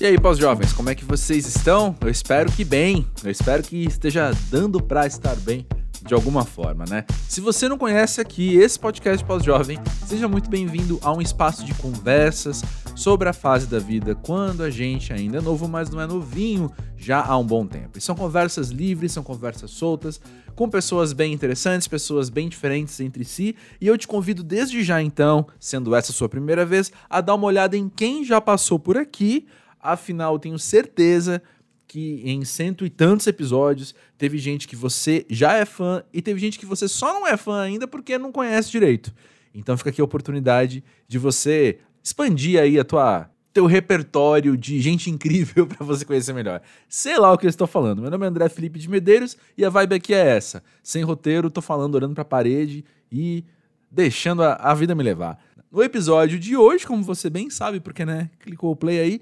E aí, pós-jovens, como é que vocês estão? Eu espero que bem. Eu espero que esteja dando para estar bem de alguma forma, né? Se você não conhece aqui esse podcast pós-jovem, seja muito bem-vindo a um espaço de conversas sobre a fase da vida quando a gente ainda é novo, mas não é novinho já há um bom tempo. E são conversas livres, são conversas soltas, com pessoas bem interessantes, pessoas bem diferentes entre si, e eu te convido desde já então, sendo essa a sua primeira vez, a dar uma olhada em quem já passou por aqui Afinal, tenho certeza que em cento e tantos episódios teve gente que você já é fã e teve gente que você só não é fã ainda porque não conhece direito. Então fica aqui a oportunidade de você expandir aí a tua teu repertório de gente incrível para você conhecer melhor. Sei lá o que eu estou falando. Meu nome é André Felipe de Medeiros e a vibe aqui é essa. Sem roteiro, tô falando olhando para a parede e deixando a, a vida me levar. No episódio de hoje, como você bem sabe, porque né, clicou o play aí,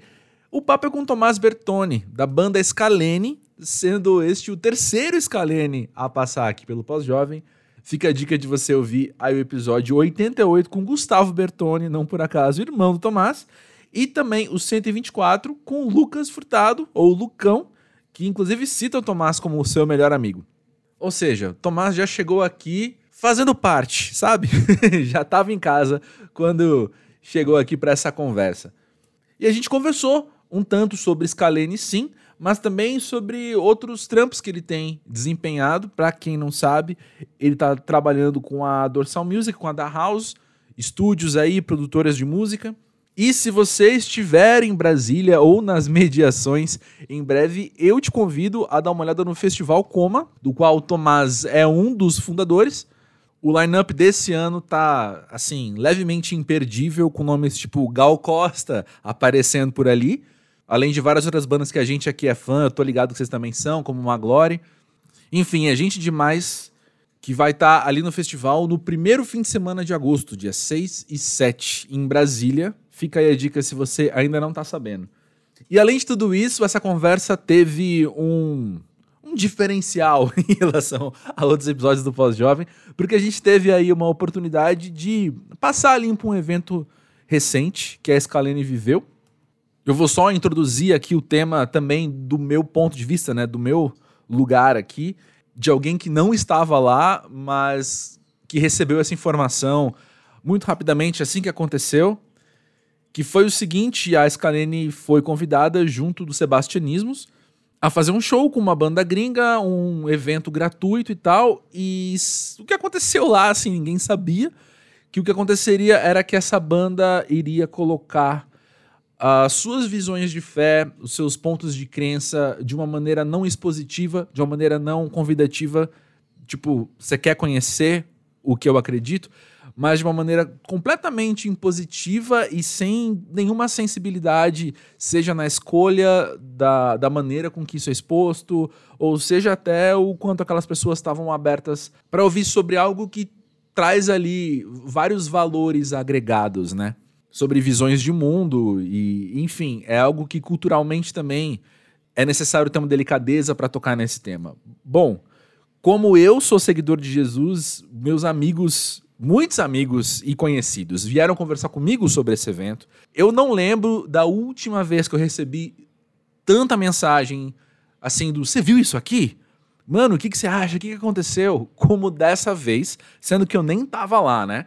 o papo é com Tomás Bertoni, da banda Scalene, sendo este o terceiro Scalene a passar aqui pelo Pós-Jovem. Fica a dica de você ouvir aí o episódio 88 com Gustavo Bertoni, não por acaso, irmão do Tomás, e também o 124 com Lucas Furtado, ou Lucão, que inclusive cita o Tomás como o seu melhor amigo. Ou seja, Tomás já chegou aqui fazendo parte, sabe? já estava em casa quando chegou aqui para essa conversa. E a gente conversou um tanto sobre Scalene, sim, mas também sobre outros trampos que ele tem desempenhado. Para quem não sabe, ele está trabalhando com a Dorsal Music, com a Da House, estúdios aí, produtoras de música. E se você estiver em Brasília ou nas mediações, em breve eu te convido a dar uma olhada no Festival Coma, do qual o Tomás é um dos fundadores. O line-up desse ano tá, assim, levemente imperdível, com nomes tipo Gal Costa aparecendo por ali. Além de várias outras bandas que a gente aqui é fã, eu tô ligado que vocês também são, como Maglore. Enfim, é gente demais que vai estar tá ali no festival no primeiro fim de semana de agosto, dia 6 e 7, em Brasília. Fica aí a dica se você ainda não tá sabendo. E além de tudo isso, essa conversa teve um, um diferencial em relação a outros episódios do Pós-Jovem, porque a gente teve aí uma oportunidade de passar limpo um evento recente que a Scalene viveu, eu vou só introduzir aqui o tema também do meu ponto de vista, né, do meu lugar aqui, de alguém que não estava lá, mas que recebeu essa informação muito rapidamente assim que aconteceu, que foi o seguinte, a Scalene foi convidada junto do Sebastianismos a fazer um show com uma banda gringa, um evento gratuito e tal, e o que aconteceu lá, assim, ninguém sabia, que o que aconteceria era que essa banda iria colocar as suas visões de fé, os seus pontos de crença de uma maneira não expositiva, de uma maneira não convidativa. Tipo, você quer conhecer o que eu acredito, mas de uma maneira completamente impositiva e sem nenhuma sensibilidade, seja na escolha da, da maneira com que isso é exposto, ou seja até o quanto aquelas pessoas estavam abertas para ouvir sobre algo que traz ali vários valores agregados, né? Sobre visões de mundo e, enfim, é algo que culturalmente também é necessário ter uma delicadeza para tocar nesse tema. Bom, como eu sou seguidor de Jesus, meus amigos, muitos amigos e conhecidos vieram conversar comigo sobre esse evento. Eu não lembro da última vez que eu recebi tanta mensagem assim do você viu isso aqui? Mano, o que, que você acha? O que, que aconteceu? Como dessa vez, sendo que eu nem tava lá, né?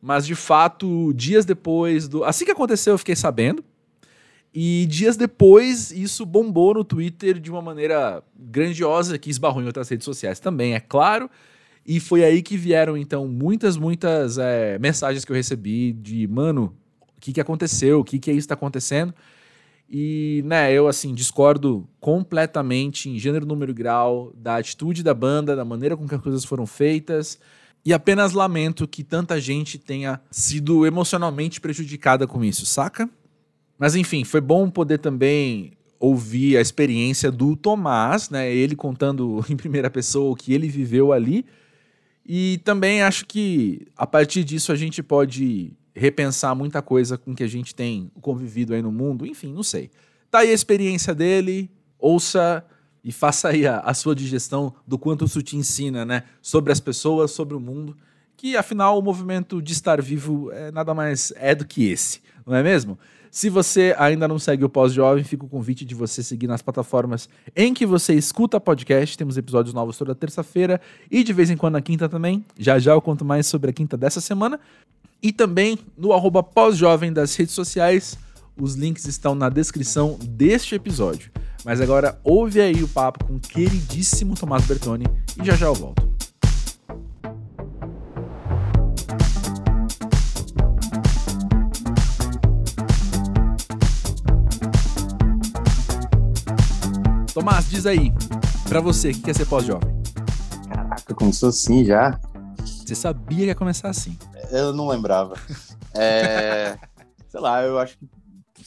Mas de fato, dias depois do. Assim que aconteceu, eu fiquei sabendo. E dias depois, isso bombou no Twitter de uma maneira grandiosa, que esbarrou em outras redes sociais também, é claro. E foi aí que vieram, então, muitas, muitas é, mensagens que eu recebi de, mano, o que, que aconteceu? O que, que é isso que tá acontecendo? E, né, eu, assim, discordo completamente em gênero, número e grau da atitude da banda, da maneira com que as coisas foram feitas. E apenas lamento que tanta gente tenha sido emocionalmente prejudicada com isso, saca? Mas enfim, foi bom poder também ouvir a experiência do Tomás, né? Ele contando em primeira pessoa o que ele viveu ali. E também acho que a partir disso a gente pode repensar muita coisa com que a gente tem convivido aí no mundo. Enfim, não sei. Tá aí a experiência dele, ouça e faça aí a, a, sua digestão do quanto isso te ensina, né? Sobre as pessoas, sobre o mundo, que afinal o movimento de estar vivo é nada mais é do que esse, não é mesmo? Se você ainda não segue o Pós-Jovem, fica o convite de você seguir nas plataformas em que você escuta podcast. Temos episódios novos toda terça-feira e de vez em quando na quinta também. Já já eu conto mais sobre a quinta dessa semana. E também no arroba Pós-Jovem das redes sociais. Os links estão na descrição deste episódio. Mas agora ouve aí o papo com o queridíssimo Tomás Bertoni e já já eu volto. Tomás, diz aí, pra você, o que quer ser pós-jovem? Caraca, começou assim já? Você sabia que ia começar assim. Eu não lembrava. É, sei lá, eu acho que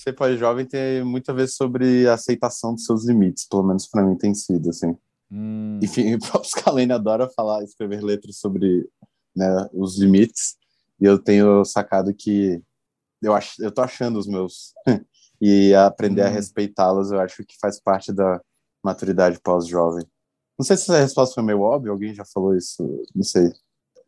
ser pós-jovem tem muita vez sobre a aceitação dos seus limites, pelo menos para mim tem sido, assim. Hum. Enfim, o próprio Scalene adora falar, escrever letras sobre né, os limites, e eu tenho sacado que eu, acho, eu tô achando os meus, e aprender hum. a respeitá-los eu acho que faz parte da, maturidade pós-jovem. Não sei se essa resposta foi meio óbvia, alguém já falou isso, não sei.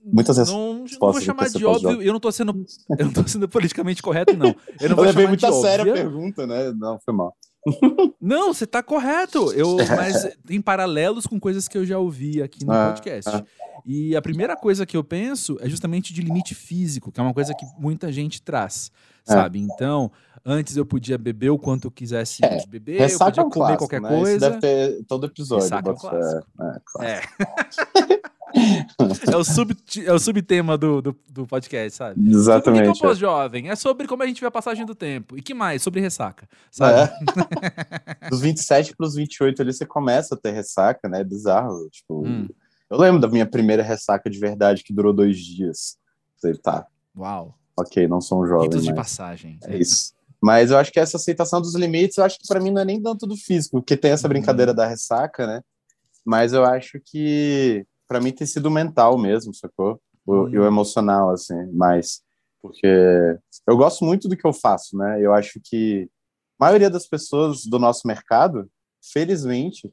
Muitas não, respostas. Não vou chamar de óbvio, eu não tô sendo eu não tô sendo politicamente correto, não. Eu não vou eu levei muito a sério a pergunta, né? Não, foi mal. Não, você tá correto. Eu, mas em paralelos com coisas que eu já ouvi aqui no ah, podcast. Ah. E a primeira coisa que eu penso é justamente de limite físico, que é uma coisa que muita gente traz, é. sabe? Então, Antes eu podia beber o quanto eu quisesse é, beber, eu podia é um comer clássico, qualquer né? coisa. Isso deve ter todo episódio. Ressaca é um clássico. É, é, é. o, sub, é o subtema do, do, do podcast, sabe? Exatamente. Por que, que é. jovem? É sobre como a gente vê a passagem do tempo. E que mais? Sobre ressaca, sabe? É. Dos 27 para os 28 ali você começa a ter ressaca, né? É bizarro. Tipo, hum. Eu lembro da minha primeira ressaca de verdade que durou dois dias. Você tá. Uau. Ok, não sou um jovem. Ritos de passagem. É isso. Mas eu acho que essa aceitação dos limites, eu acho que para mim não é nem tanto do físico, porque tem essa uhum. brincadeira da ressaca, né? Mas eu acho que para mim tem sido mental mesmo, sacou? O, uhum. E o emocional, assim, mais. Porque eu gosto muito do que eu faço, né? Eu acho que a maioria das pessoas do nosso mercado, felizmente,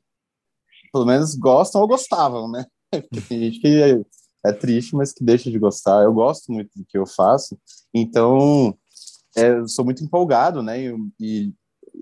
pelo menos gostam ou gostavam, né? Porque tem gente que é, é triste, mas que deixa de gostar. Eu gosto muito do que eu faço. Então, é, eu sou muito empolgado, né? E, e,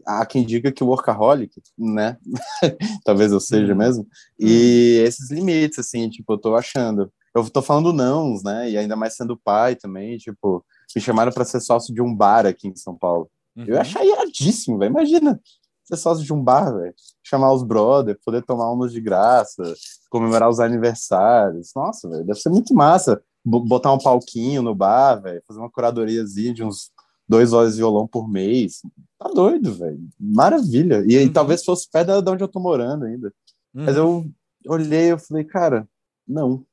há quem diga que o workaholic, né? Talvez eu seja uhum. mesmo. E uhum. esses limites, assim, tipo, eu tô achando. Eu tô falando nãos, né? E ainda mais sendo pai também, tipo, me chamaram para ser sócio de um bar aqui em São Paulo. Uhum. Eu achei iradíssimo, velho. Imagina ser sócio de um bar, velho. Chamar os brothers, poder tomar umas de graça, comemorar os aniversários. Nossa, velho, deve ser muito massa. Botar um palquinho no bar, velho, fazer uma curadoriazinha de uns dois horas de violão por mês. Tá doido, velho. Maravilha. E, uhum. talvez fosse perto de onde eu tô morando ainda. Uhum. Mas eu olhei e falei, cara, não.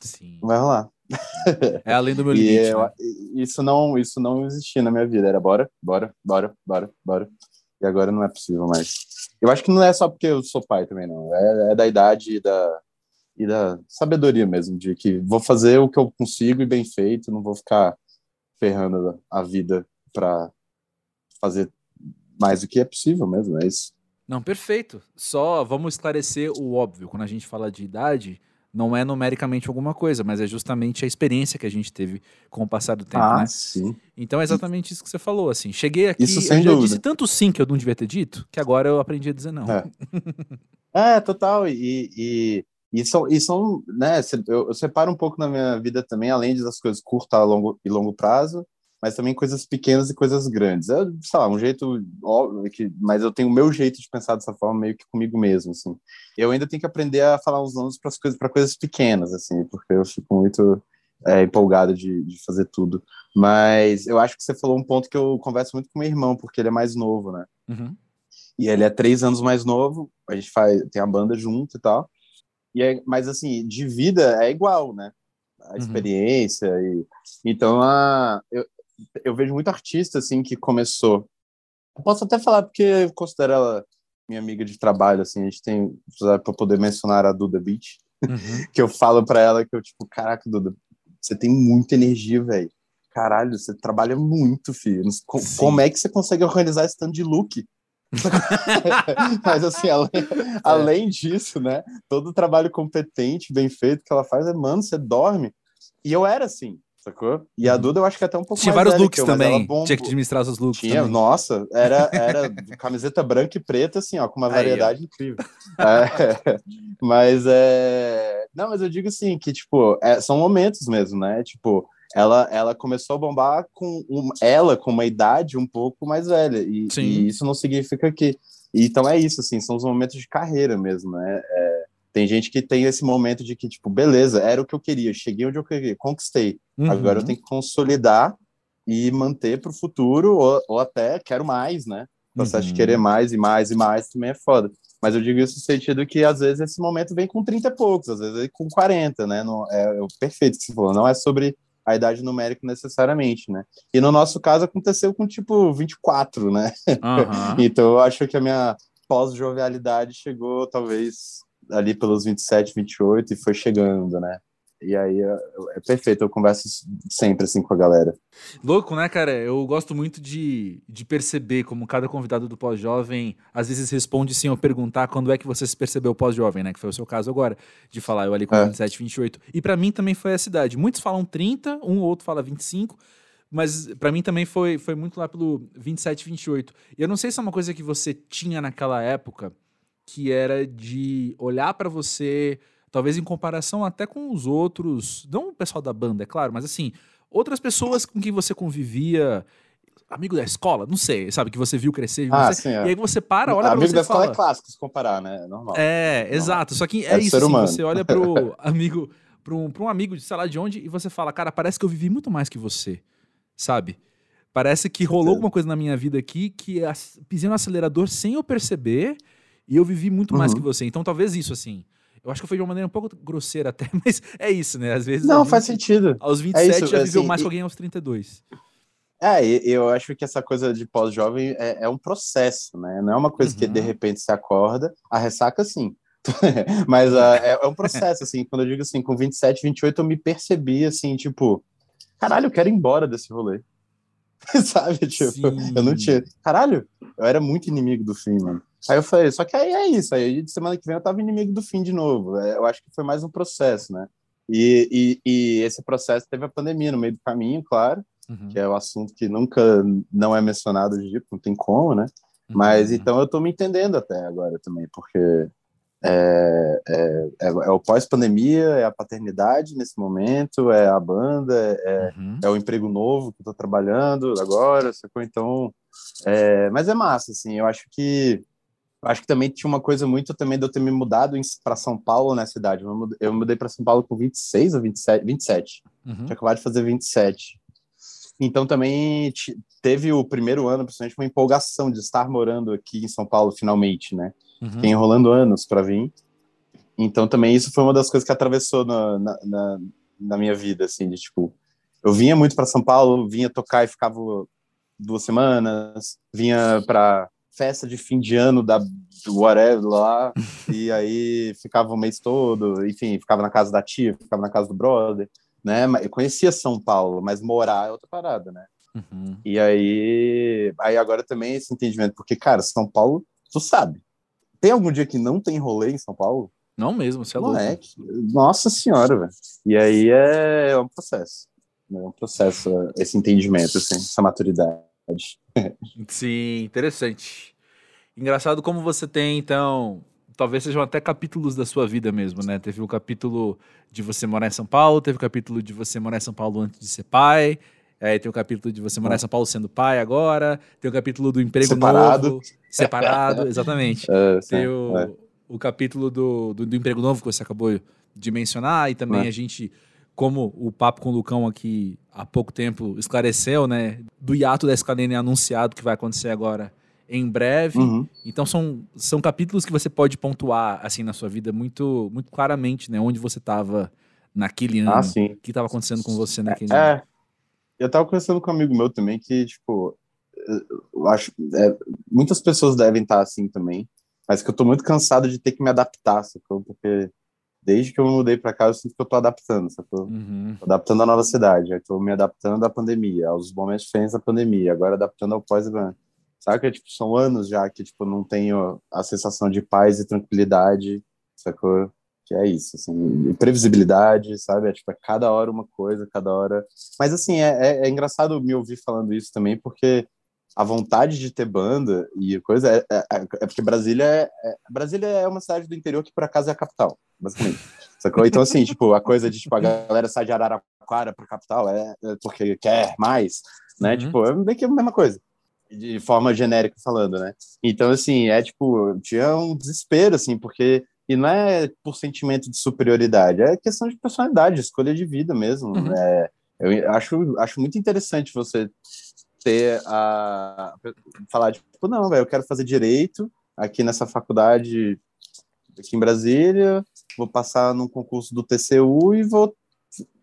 Sim. Não vai rolar. É além do meu limite. e, né? Isso não, isso não existia na minha vida. Era bora, bora, bora, bora, bora. E agora não é possível mais. Eu acho que não é só porque eu sou pai também, não. É, é da idade e da, e da sabedoria mesmo, de que vou fazer o que eu consigo e bem feito, não vou ficar ferrando a vida para fazer mais do que é possível mesmo, é isso. Não, perfeito. Só vamos esclarecer o óbvio. Quando a gente fala de idade, não é numericamente alguma coisa, mas é justamente a experiência que a gente teve com o passar do tempo, ah, né? Sim. Então é exatamente isso que você falou, assim. Cheguei aqui, isso sem eu já dúvida. disse tanto sim que eu não devia ter dito, que agora eu aprendi a dizer não. É, é total. E, e, e, são, e são, né, eu, eu separo um pouco na minha vida também, além das coisas curtas a longo, e longo prazo, mas também coisas pequenas e coisas grandes. É, sei lá, um jeito óbvio, que, mas eu tenho o meu jeito de pensar dessa forma meio que comigo mesmo, assim. Eu ainda tenho que aprender a falar os nomes para coisas, para coisas pequenas, assim, porque eu fico muito é, empolgado de, de fazer tudo. Mas eu acho que você falou um ponto que eu converso muito com meu irmão, porque ele é mais novo, né? Uhum. E ele é três anos mais novo, a gente faz, tem a banda junto e tal. E é, mas assim, de vida é igual, né? A uhum. experiência e então a eu, eu vejo muito artista assim que começou. Eu posso até falar porque eu considero ela minha amiga de trabalho, assim, a gente tem para poder mencionar a Duda Beach, uhum. que eu falo para ela que eu tipo, caraca, Duda, você tem muita energia, velho. Caralho, você trabalha muito, filho. Como, como é que você consegue organizar esse tanto de look? Mas assim, além, é. além disso, né? Todo o trabalho competente, bem feito que ela faz é, mano, você dorme E eu era assim, sacou? E a. Duda eu acho que é até um pouco Tinha vários looks eu, também. Tinha que administrar os looks. Tinha, também. nossa, era, era camiseta branca e preta, assim, ó, com uma variedade Aí, incrível. É, mas é. Não, mas eu digo assim, que, tipo, é, são momentos mesmo, né? Tipo, ela, ela começou a bombar com um, ela com uma idade um pouco mais velha. E, e, isso não significa que. Então é isso, assim, são os momentos de carreira mesmo, né? É, tem gente que tem esse momento de que, tipo, beleza, era o que eu queria, cheguei onde eu queria, conquistei. Uhum. Agora eu tenho que consolidar e manter para o futuro, ou, ou, até quero mais, né? O processo uhum. de querer mais e mais e mais também é foda. Mas eu digo isso no sentido que, às vezes, esse momento vem com 30 e poucos, às vezes com 40, né? Não, é, é o perfeito que você falou, não é sobre a idade numérica necessariamente, né? E no nosso caso aconteceu com, tipo, 24, né? Uhum. então eu acho que a minha pós-jovialidade chegou, talvez, ali pelos 27, 28 e foi chegando, né? E aí é, é, perfeito, eu converso sempre assim com a galera. Louco, né, cara? Eu gosto muito de, de perceber como cada convidado do pós-jovem às vezes responde sem eu perguntar quando é que você se percebeu pós-jovem, né? Que foi o seu caso agora, de falar eu ali com é. 27, 28. E para mim também foi essa idade. Muitos falam 30, um ou outro fala 25, mas para mim também foi, foi muito lá pelo 27, 28. E eu não sei se é uma coisa que você tinha naquela época que era de olhar para você, talvez em comparação até com os outros, não o pessoal da banda, é claro, mas assim, outras pessoas com quem você convivia, amigo da escola, não sei, sabe, que você viu crescer, ah, você, sim, é. e aí você para, olha amigo pra você da escola é clássico se comparar, né, normal. É, normal. exato, só que é, é isso, assim, você olha pro amigo, para um, pra um amigo de sei lá de onde e você fala, cara, parece que eu vivi muito mais que você, sabe? Parece que rolou alguma coisa na minha vida aqui que pisei no acelerador sem eu perceber e eu vivi muito mais uhum. que você. Então, talvez isso, assim. Eu acho que foi de uma maneira um pouco grosseira até, mas é isso, né? Às vezes. Não, faz sentido. Aos 27 é isso, já viveu assim, mais e... que alguém aos 32. É, eu acho que essa coisa de pós-jovem é, é, um processo, né? Não é uma coisa uhum. que de uhum. repente se acorda, a ressaca sim. Mas uh, é, é, um processo, assim, quando eu digo assim, com 27, 28, eu me percebi assim, tipo, caralho, eu quero ir embora desse rolê. Sabe? Tipo, sim. eu não tinha. Caralho, eu era muito inimigo do fim, mano. Aí eu falei, só que aí é isso, aí de semana que vem eu tava inimigo do fim de novo. É, eu acho que foi mais um processo, né? E, e, e esse processo teve a pandemia no meio do caminho, claro, uhum. que é o um assunto que nunca não é mencionado jeito, não tem como, né? Uhum. Mas então eu tô me entendendo até agora também, porque é, é, é, é o pós-pandemia, é a paternidade nesse momento, é a banda, é, uhum. é o emprego novo que eu tô trabalhando agora, sacou? Então, é, mas é massa, assim, eu acho que acho que também tinha uma coisa muito também de eu ter me mudado para São Paulo nessa cidade. Eu mudei, eu mudei para São Paulo com 26 ou 27, 27. Uhum. Tinha acabado de fazer 27. Então também teve o primeiro ano, principalmente, uma empolgação de estar morando aqui em São Paulo finalmente, né? Uhum. Enrolando anos para vir. Então também isso foi uma das coisas que atravessou na, na, na, na minha vida, assim, de tipo, eu vinha muito para São Paulo, vinha tocar e ficava duas semanas, vinha para festa de fim de ano da do whatever lá, e aí ficava o mês todo, enfim, ficava na casa da tia, ficava na casa do brother, né? Eu conhecia São Paulo, mas morar é outra parada, né? Uhum. E aí, aí agora também esse entendimento, porque, cara, São Paulo, tu sabe, tem algum dia que não tem rolê em São Paulo? Não mesmo, você é louco. É, nossa senhora, velho. E aí é, é um processo, né? é um processo, esse entendimento, assim, essa maturidade. Sim, interessante. Engraçado como você tem, então, talvez sejam até capítulos da sua vida mesmo, né? Teve o capítulo de você morar em São Paulo, teve o capítulo de você morar em São Paulo antes de ser pai, aí tem o capítulo de você morar em São Paulo sendo pai agora, tem o capítulo do emprego separado. novo, separado, exatamente. É, tem o, é. o capítulo do, do, do, emprego novo que você acabou de mencionar, e também é. a gente, como o papo com o Lucão aqui há pouco tempo esclareceu, né? Do hiato da Scalene anunciado que vai acontecer agora em breve. Uhum. Então são, são capítulos que você pode pontuar assim na sua vida muito muito claramente, né? Onde você estava naquele ano, ah, sim. o que estava acontecendo com você naquele é, ano. É, eu estava conversando com um amigo meu também que tipo, eu acho é, muitas pessoas devem estar assim também, mas que eu estou muito cansado de ter que me adaptar, sacou? Porque desde que eu me mudei para cá, eu sinto que eu tô adaptando, sacou? Uhum. Adaptando à nova cidade, eu tô me adaptando à pandemia, aos momentos diferentes da pandemia, agora adaptando ao pós-evento. Saca? Tipo, são anos já que, tipo, não tenho a sensação de paz e tranquilidade, sacou? que é isso, assim, previsibilidade, sabe? É tipo, é cada hora uma coisa, cada hora. Mas assim, é, é, é engraçado me ouvir falando isso também, porque a vontade de ter banda e coisa é, é, é, é porque Brasília é, é, Brasília é uma cidade do interior que por acaso é a capital, basicamente. Sacou? Então, assim, tipo, a coisa de tipo, a galera sai de Araraquara para capital é, é, porque quer mais, né? Uhum. Tipo, é meio que a mesma coisa, de forma genérica falando, né? Então, assim, é tipo, tinha um desespero, assim, porque. E não é por sentimento de superioridade, é questão de personalidade, escolha de vida mesmo. Uhum. É, eu acho, acho muito interessante você ter a falar tipo não velho eu quero fazer direito aqui nessa faculdade aqui em Brasília vou passar num concurso do TCU e vou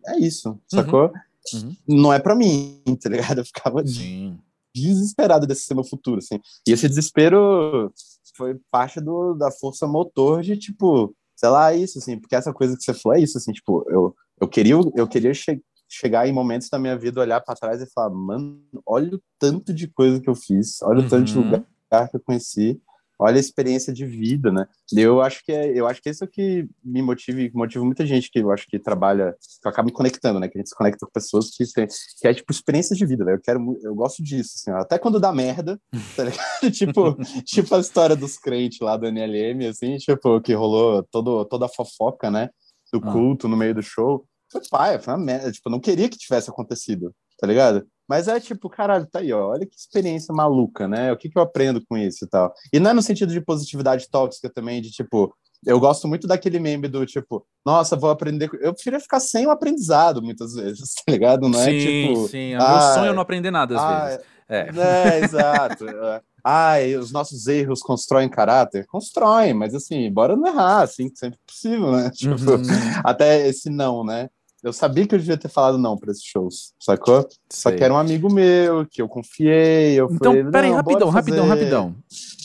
é isso sacou uhum. Uhum. não é para mim tá ligado eu ficava Sim. desesperado desse ser meu futuro assim e esse desespero foi parte do, da força motor de tipo sei lá isso assim porque essa coisa que você falou é isso assim tipo eu eu queria eu queria chegar chegar em momentos da minha vida, olhar para trás e falar, mano, olha o tanto de coisa que eu fiz, olha uhum. o tanto de uhum. lugar que eu conheci, olha a experiência de vida, né? Eu acho que é, eu acho que isso é o que me motiva e motiva muita gente que eu acho que trabalha, que acaba me conectando, né? Que a gente se conecta com pessoas que tem, que é tipo experiência de vida, velho. Eu quero, eu gosto disso, assim, até quando dá merda, tá ligado? tipo, tipo a história dos crentes lá do NLM, assim, tipo, que rolou todo, toda a fofoca, né? Do ah. culto no meio do show foi pai, foi uma merda. Tipo, eu não queria que tivesse acontecido, tá ligado? Mas é tipo, caralho, tá aí, ó, olha que experiência maluca, né? O que, que eu aprendo com isso e tal. E não é no sentido de positividade tóxica também, de tipo, eu gosto muito daquele meme do tipo, nossa, vou aprender. Eu preferia ficar sem o aprendizado muitas vezes, tá ligado? Não é sim, tipo. Sim, Meu ah, sonho é não aprender nada às ah, vezes. É, é exato. Ai, os nossos erros constroem caráter? Constroem, mas assim, bora não errar, assim, sempre possível, né? Tipo, uhum. até esse não, né? Eu sabia que eu devia ter falado não para esses shows, sacou? Sei. Só que era um amigo meu, que eu confiei. Eu então, falei, peraí, rapidão, rapidão, rapidão.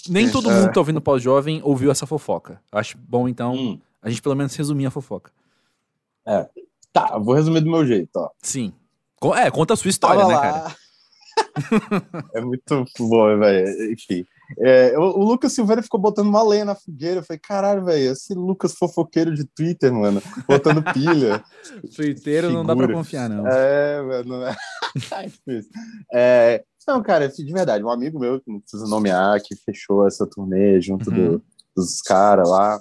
Nem todo mundo que tá ouvindo pós-jovem ouviu essa fofoca. Acho bom, então, hum. a gente pelo menos resumir a fofoca. É. Tá, vou resumir do meu jeito, ó. Sim. É, conta a sua história, Tava né, lá. cara? é muito bom, velho. Enfim. É, o, o, Lucas Silveira ficou botando uma lenha na fogueira. Eu falei, caralho, velho, esse Lucas fofoqueiro de Twitter, mano, botando pilha. Twitteiro não dá pra confiar, não. É, mano. é, não, cara, de verdade, um amigo meu, que não precisa nomear, que fechou essa turnê junto uhum. do, dos caras lá.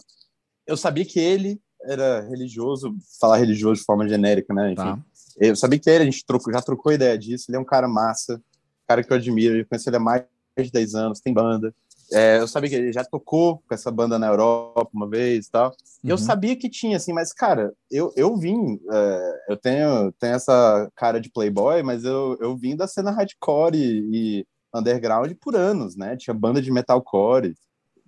Eu sabia que ele era religioso, falar religioso de forma genérica, né? Enfim. Tá. Eu sabia que ele, a gente trocou, já trocou ideia disso. Ele é um cara massa, cara que eu admiro. Eu conheci ele há mais de 10 anos, tem banda. É, eu sabia que ele já tocou com essa banda na Europa uma vez e tal. Uhum. Eu sabia que tinha, assim, mas, cara, eu, eu vim. É, eu tenho, tenho essa cara de playboy, mas eu, eu vim da cena hardcore e, e underground por anos, né? Tinha banda de metalcore.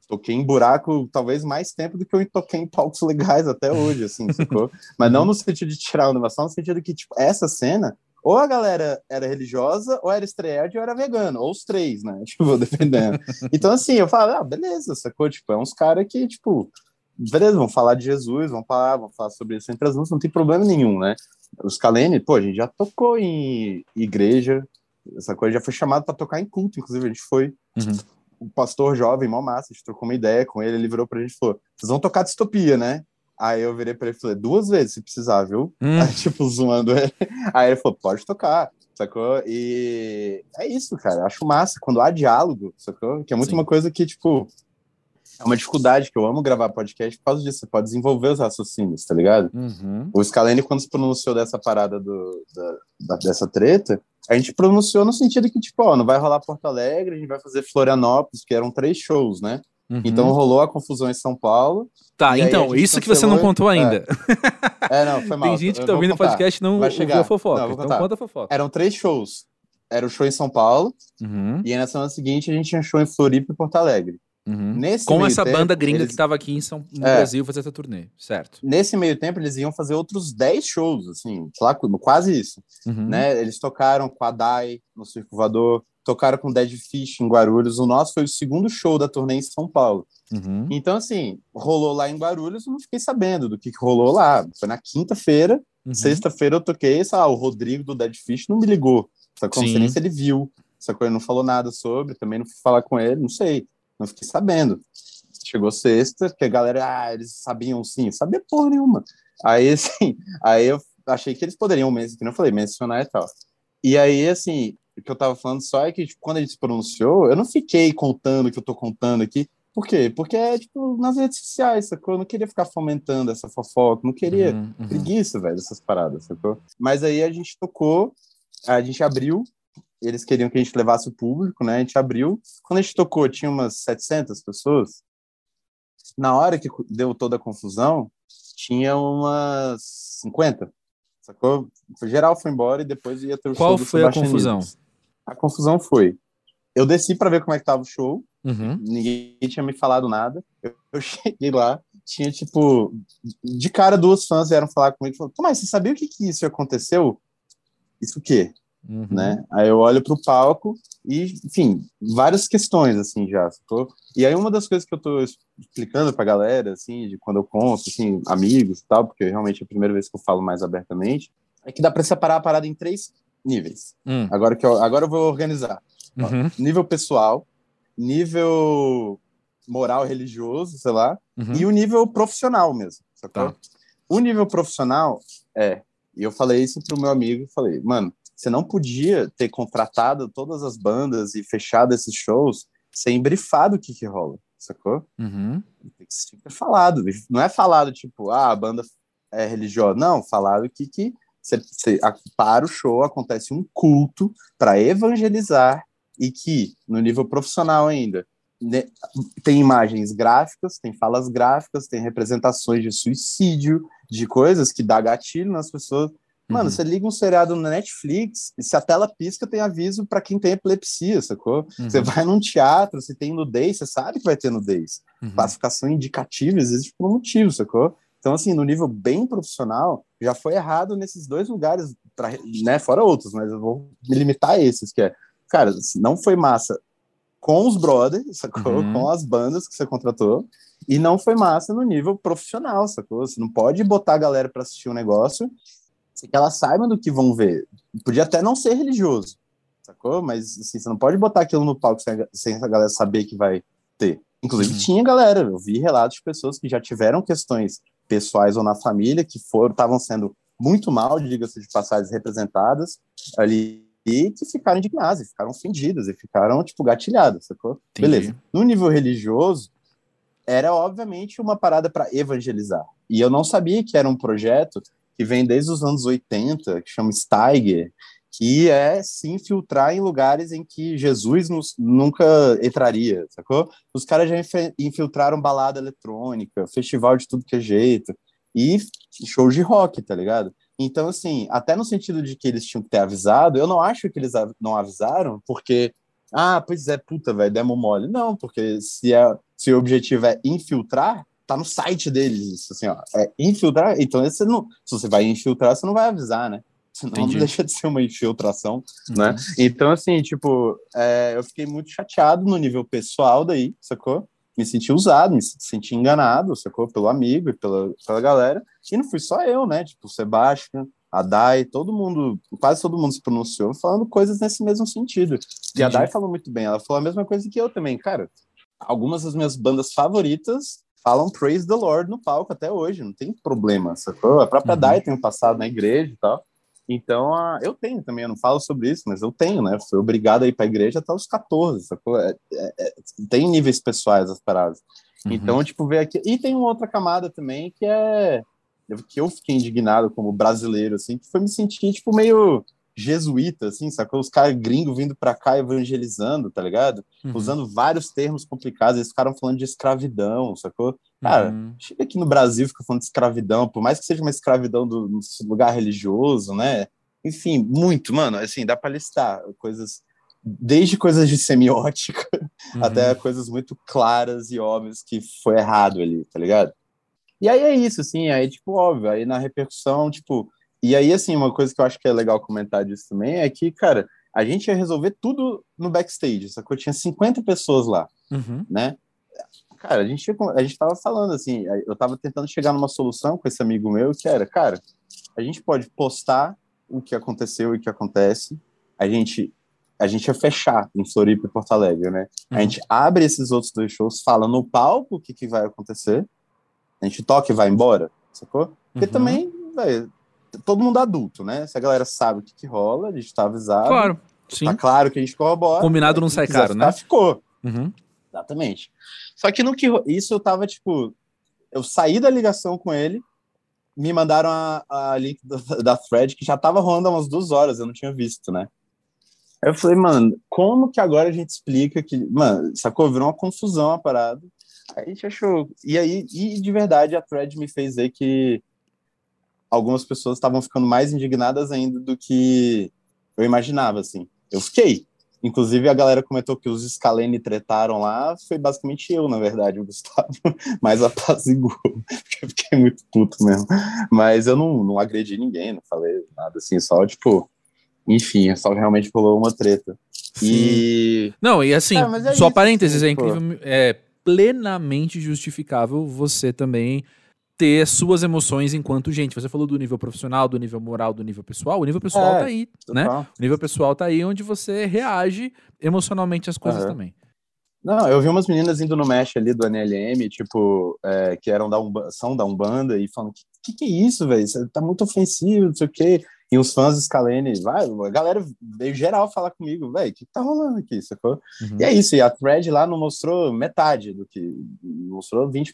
Toquei em buraco talvez mais tempo do que eu toquei em palcos legais até hoje, assim, sacou? Mas não uhum. no sentido de tirar a inovação, no sentido que, tipo, essa cena ou a galera era religiosa, ou era estreed, ou era vegano, ou os três, né? Tipo, dependendo. Então, assim, eu falo, ah, beleza, sacou? Tipo, é uns caras que, tipo, beleza, vão falar de Jesus, vão falar, vão falar sobre isso entre as não tem problema nenhum, né? Os Kalene, pô, a gente já tocou em igreja, essa coisa já foi chamado para tocar em culto, inclusive a gente foi. Uhum. O pastor jovem, mó massa, a gente trocou uma ideia com ele, ele virou pra gente e falou: vocês vão tocar distopia, né? Aí eu virei pra ele e falei, duas vezes se precisar, viu? Hum. Aí, tipo, zoando ele. Aí ele falou, pode tocar, sacou? E é isso, cara. Acho massa. Quando há diálogo, sacou? Que é muito Sim. uma coisa que, tipo, é uma dificuldade que eu amo gravar podcast por causa disso. Você pode desenvolver os raciocínios, tá ligado? Uhum. O Scalene, quando se pronunciou dessa parada do, da, da, dessa treta, a gente pronunciou no sentido que, tipo, ó, não vai rolar Porto Alegre, a gente vai fazer Florianópolis, que eram três shows, né? Uhum. Então rolou a confusão em São Paulo. Tá, então, isso que você não contou ainda. É, é não, foi mal. Tem gente que tá ouvindo o podcast e não vai chegar. a fofoca. Não, então conta a fofoca. Eram três shows. Era o show em São Paulo, uhum. e aí na semana seguinte a gente tinha show em Floripa e Porto Alegre. Uhum. Nesse Com essa tempo, banda gringa eles... que estava aqui em São... no é. Brasil fazer essa turnê, certo? Nesse meio tempo eles iam fazer outros 10 shows, assim, lá, quase isso. Uhum. Né? Eles tocaram com a Dai no Circo Voador, tocaram com Dead Fish em Guarulhos. O nosso foi o segundo show da turnê em São Paulo. Uhum. Então, assim, rolou lá em Guarulhos, eu não fiquei sabendo do que, que rolou lá. Foi na quinta-feira, uhum. sexta-feira eu toquei, sabe, o Rodrigo do Dead Fish não me ligou. Não sei nem se ele viu. Sacou? Ele não falou nada sobre, também não fui falar com ele, não sei. Não fiquei sabendo. chegou sexta, que a galera, ah, eles sabiam sim, sabia porra nenhuma. Aí, assim, aí eu achei que eles poderiam, mesmo, que não falei, mencionar e tal. E aí, assim, o que eu tava falando só é que tipo, quando a gente se pronunciou, eu não fiquei contando o que eu tô contando aqui. Por quê? Porque é, tipo, nas redes sociais, sacou? Eu não queria ficar fomentando essa fofoca, não queria Uhum, uhum. preguiça, velho, dessas paradas, sacou? Mas aí a gente tocou, a gente abriu, eles queriam que a gente levasse o público, né? A gente abriu. Quando a gente tocou, tinha umas 700 pessoas. Na hora que deu toda a confusão, tinha umas 50, sacou? Geral foi embora e depois ia ter o Qual show foi a confusão? A confusão foi, eu desci para ver como é que tava o show, Uhum. ninguém tinha me falado nada. Eu, eu cheguei lá, tinha tipo, de cara duas fãs vieram falar comigo e falaram: Mas você sabia o que, que isso aconteceu? Isso o quê? Uhum. Né? Aí eu olho pro palco e, enfim, várias questões assim já. Sacou? E aí uma das coisas que eu tô explicando pra galera, assim, de quando eu conto, assim, amigos e tal, porque realmente é a primeira vez que eu falo mais abertamente, é que dá para separar a parada em três níveis. Hum. Agora que eu, agora eu vou organizar Uhum. nível pessoal, nível moral religioso, sei lá, Uhum. e o nível profissional mesmo. Sacou? Tá. O nível profissional é, e eu falei isso pro meu amigo, falei, mano, você não podia ter contratado todas as bandas e fechado esses shows sem brifado o que que rola, sacou? Uhum. Tem que ser falado, não é falado tipo, ah, a banda é religiosa, não, falado que que você, você, a- para o show acontece um culto para evangelizar e que no nível profissional ainda né, tem imagens gráficas, tem falas gráficas, tem representações de suicídio, de coisas que dá gatilho nas pessoas. Mano, Uhum. você liga um seriado na Netflix e se a tela pisca, tem aviso para quem tem epilepsia, sacou? Uhum. Você vai num teatro, se tem nudez, você sabe que vai ter nudez Uhum. classificação indicativa existe por um motivo, sacou? Então, assim, no nível bem profissional, já foi errado nesses dois lugares, pra, né? Fora outros, mas eu vou me limitar a esses, que é, cara, não foi massa com os brothers, sacou? Uhum. Com as bandas que você contratou, e não foi massa no nível profissional, sacou? Você não pode botar a galera para assistir um negócio sem que elas saibam do que vão ver. Podia até não ser religioso, sacou? Mas, assim, você não pode botar aquilo no palco sem, a- sem a galera saber que vai ter. Inclusive, Uhum. tinha galera, eu vi relatos de pessoas que já tiveram questões pessoais ou na família que foram, estavam sendo muito mal, diga-se de passagens, representadas ali e que ficaram indignadas, e ficaram ofendidas, e ficaram, tipo, gatilhadas, sacou? Entendi. Beleza. No nível religioso, era obviamente uma parada para evangelizar. E eu não sabia que era um projeto que vem desde os anos 80, que chama Steiger, que é se infiltrar em lugares em que Jesus nos- nunca entraria, sacou? Os caras já infe- infiltraram balada eletrônica, festival de tudo que é jeito, e show de rock, tá ligado? Então, assim, até no sentido de que eles tinham que ter avisado, eu não acho que eles av- não avisaram, porque, ah, pois é, puta, velho, demo mole. Não, porque se, é, se o objetivo é infiltrar, tá no site deles isso, assim, ó, é infiltrar, então você não, se você vai infiltrar, você não vai avisar, né? Senão Entendi. não deixa de ser uma infiltração, Uhum. né? Então, assim, tipo, é, eu fiquei muito chateado no nível pessoal daí, sacou? Me senti usado, me senti enganado, sacou? Pelo amigo e pela, pela galera. E não fui só eu, né? Tipo, o Sebastian, a Dai, todo mundo, quase todo mundo se pronunciou falando coisas nesse mesmo sentido. E a Entendi. Dai falou muito bem, ela falou a mesma coisa que eu também, cara. Algumas das minhas bandas favoritas falam Praise the Lord no palco até hoje, não tem problema, sacou? A própria Uhum. Dai tem um passado na igreja e tal. Então, ah, eu tenho também, eu não falo sobre isso, mas eu tenho, né? Fui obrigado a ir para a igreja até os 14, sacou? É, é, é, tem níveis pessoais as paradas. Uhum. Então, tipo, ver aqui. E tem uma outra camada também que é. que eu fiquei indignado como brasileiro, assim, que foi me sentir, tipo, meio jesuíta, assim, sacou? Os caras gringos vindo pra cá evangelizando, tá ligado? Uhum. Usando vários termos complicados, eles ficaram falando de escravidão, sacou? Cara, Uhum. chega aqui no Brasil, fica falando de escravidão, por mais que seja uma escravidão do no lugar religioso, né? Enfim, muito, mano, assim, dá pra listar coisas, desde coisas de semiótica Uhum. até coisas muito claras e óbvias que foi errado ali, tá ligado? E aí é isso, assim, aí, tipo, óbvio, aí na repercussão, tipo, e aí, assim, uma coisa que eu acho que é legal comentar disso também é que, cara, a gente ia resolver tudo no backstage, sacou? Tinha 50 pessoas lá, Uhum. né? Cara, a gente, a gente tava falando, assim, eu tava tentando chegar numa solução com esse amigo meu, que era, cara, a gente pode postar o que aconteceu e o que acontece, a gente a gente ia fechar em Floripa e Porto Alegre, né? Uhum. A gente abre esses outros dois shows, fala no palco o que, que vai acontecer, a gente toca e vai embora, sacou? Porque uhum. também, véio, todo mundo adulto, né? Se a galera sabe o que, que rola, a gente tá avisado. Claro, sim. Tá claro que a gente corrobora. Combinado não sai caro, ficar, né? Ficou. Uhum. Exatamente. Só que no que isso eu tava, tipo, eu saí da ligação com ele, me mandaram a, a link da, da thread que já tava rolando há umas duas horas, eu não tinha visto, né? Aí eu falei, mano, como que agora a gente explica que, mano, sacou? Virou uma confusão a parada. Aí a gente achou. E aí, e de verdade, a thread me fez ver que algumas pessoas estavam ficando mais indignadas ainda do que eu imaginava, assim. Eu fiquei. Inclusive, a galera comentou que os Scalene tretaram lá, foi basicamente eu, na verdade, o Gustavo, mais apaziguou, porque eu fiquei muito puto mesmo. Mas eu não, não agredi ninguém, não falei nada assim, só, tipo, enfim, só realmente rolou uma treta. Sim. E. Não, e assim, é, é só isso, parênteses, é incrível, é plenamente justificável você também ter suas emoções enquanto gente. Você falou do nível profissional, do nível moral, do nível pessoal. O nível pessoal é, tá aí, né? O nível pessoal tá aí onde você reage emocionalmente às coisas uhum. também. Não, eu vi umas meninas indo no mesh ali do NLM, tipo, é, que eram da Umba, são da Umbanda, e falando, que, que, que é isso, velho? Tá muito ofensivo, não sei o quê. E os fãs do Scalene, vai, a galera veio geral falar comigo, velho, o que, que tá rolando aqui, sacou? Uhum. E é isso, e a thread lá não mostrou metade do que, mostrou 20%,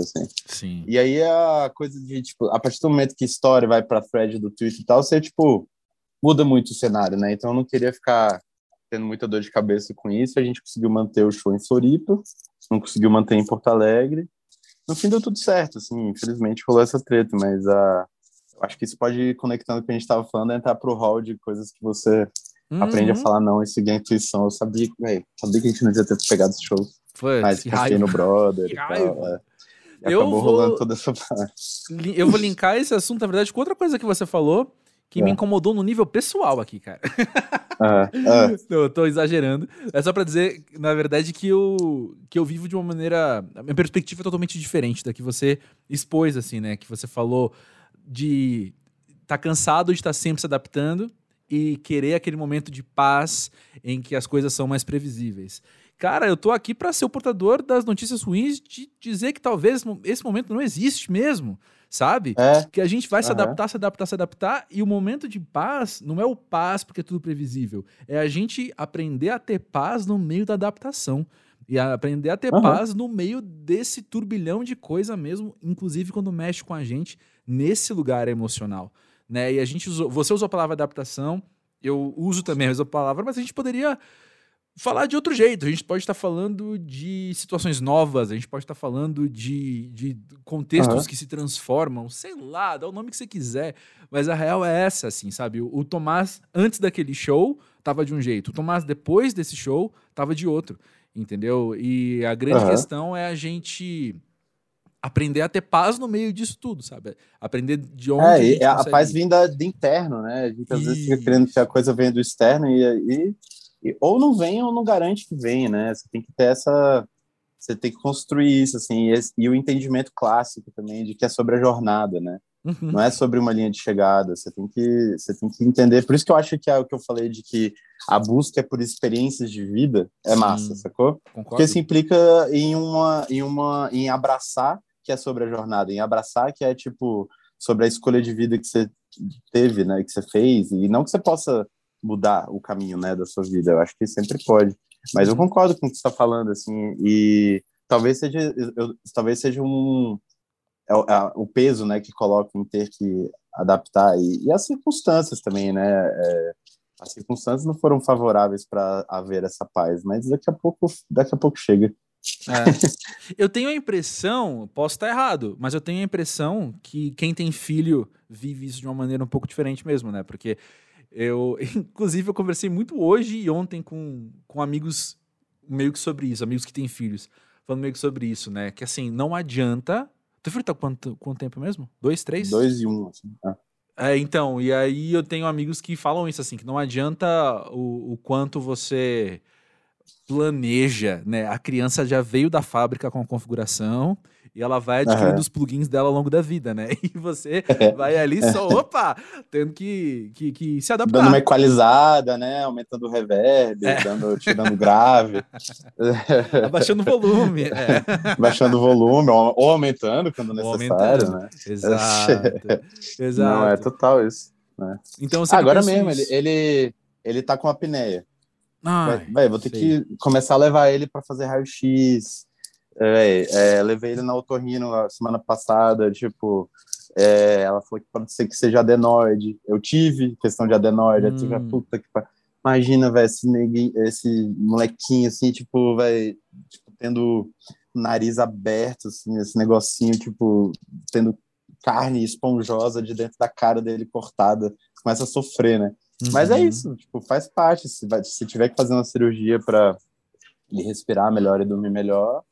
assim. Sim. E aí a coisa de, tipo, a partir do momento que história vai pra thread do Twitter e tal, você, tipo, muda muito o cenário, né? Então eu não queria ficar tendo muita dor de cabeça com isso, a gente conseguiu manter o show em Floripa, não conseguiu manter em Porto Alegre. No fim deu tudo certo, assim, infelizmente rolou essa treta, mas a acho que isso pode ir conectando com o que a gente estava falando, entrar pro hall de coisas que você uhum. aprende a falar não e seguir a intuição. Eu sabia, véio, sabia que a gente não devia ter pegado esse show. Foi, mas fiquei no brother e tal. É. E eu acabou vou... rolando toda essa parte. Eu vou linkar esse assunto, na verdade, com outra coisa que você falou, que é. me incomodou no nível pessoal aqui, cara. Ah, ah. Não, eu tô exagerando. É só para dizer, na verdade, que eu, que eu vivo de uma maneira. A minha perspectiva é totalmente diferente da que você expôs, assim, né? Que você falou de estar tá cansado de estar tá sempre se adaptando e querer aquele momento de paz em que as coisas são mais previsíveis. Cara, eu tô aqui para ser o portador das notícias ruins de dizer que talvez esse momento não existe mesmo, sabe? É. Que a gente vai uhum. se adaptar, se adaptar, se adaptar e o momento de paz não é o paz porque é tudo previsível, é a gente aprender a ter paz no meio da adaptação. E aprender a ter uhum. paz no meio desse turbilhão de coisa mesmo, inclusive quando mexe com a gente nesse lugar emocional. Né? E a gente usou, você usou a palavra adaptação, eu uso também a mesma palavra, mas a gente poderia falar de outro jeito. A gente pode estar falando de situações novas, a gente pode estar falando de, de contextos uhum. que se transformam, sei lá, dá o nome que você quiser. Mas a real é essa, assim, sabe? O, o Tomás, antes daquele show, tava de um jeito. O Tomás, depois desse show, tava de outro entendeu? E a grande uhum. questão é a gente aprender a ter paz no meio disso tudo, sabe? Aprender de onde. É, a, a paz vinda de interno, né? A gente às vezes fica querendo que a coisa venha do externo e, e, e, ou não vem ou não garante que venha, né? Você tem que ter essa. Você tem que construir isso, assim, e, e o entendimento clássico também de que é sobre a jornada, né? Uhum. Não é sobre uma linha de chegada, você tem que você tem que entender. Por isso que eu acho que é o que eu falei de que a busca é por experiências de vida é Sim. massa, sacou? Concordo. Porque isso implica em uma em uma em abraçar que é sobre a jornada, em abraçar que é tipo sobre a escolha de vida que você teve, né, que você fez e não que você possa mudar o caminho, né, da sua vida. Eu acho que sempre pode. Mas eu uhum. concordo com o que você está falando assim e talvez seja eu, talvez seja um é, é, o peso né, que coloca em ter que adaptar e, e as circunstâncias também, né? É, as circunstâncias não foram favoráveis para haver essa paz, mas daqui a pouco, daqui a pouco chega. É. Eu tenho a impressão, posso estar errado, mas eu tenho a impressão que quem tem filho vive isso de uma maneira um pouco diferente mesmo, né? Porque eu, inclusive, eu conversei muito hoje e ontem com, com amigos meio que sobre isso, amigos que têm filhos, falando meio que sobre isso, né? Que assim, não adianta Filho tá quanto, quanto tempo mesmo? Dois, três? Dois e um, assim. É. é, então, e aí eu tenho amigos que falam isso, assim, que não adianta o, o quanto você planeja, né? A criança já veio da fábrica com a configuração e ela vai adquirindo uhum. os plugins dela ao longo da vida, né? E você vai ali só, opa, tendo que, que, que, se adaptar. Dando uma equalizada, né? Aumentando o reverb, é. dando, tirando grave. Abaixando o volume. É. Baixando o volume, ou aumentando quando necessário, aumentando. né? Exato. Exato. Não, é total isso. Né? Então, Agora mesmo, ele, ele, ele tá com apneia. Ai, vai, vou ter sei. que começar a levar ele para fazer raio-x. É, é, levei ele na otorrino a semana passada, tipo, é, ela falou que pode ser que seja adenoide. Eu tive questão de adenoide, hum. eu tive a hum. puta que Imagina, velho, esse, esse molequinho, assim, tipo, vai tipo, tendo nariz aberto, assim, esse negocinho, tipo, tendo carne esponjosa de dentro da cara dele cortada, começa a sofrer, né? Uhum. Mas é uhum. isso, tipo, faz parte. Se, vai, se tiver que fazer uma cirurgia para ele respirar melhor e dormir melhor,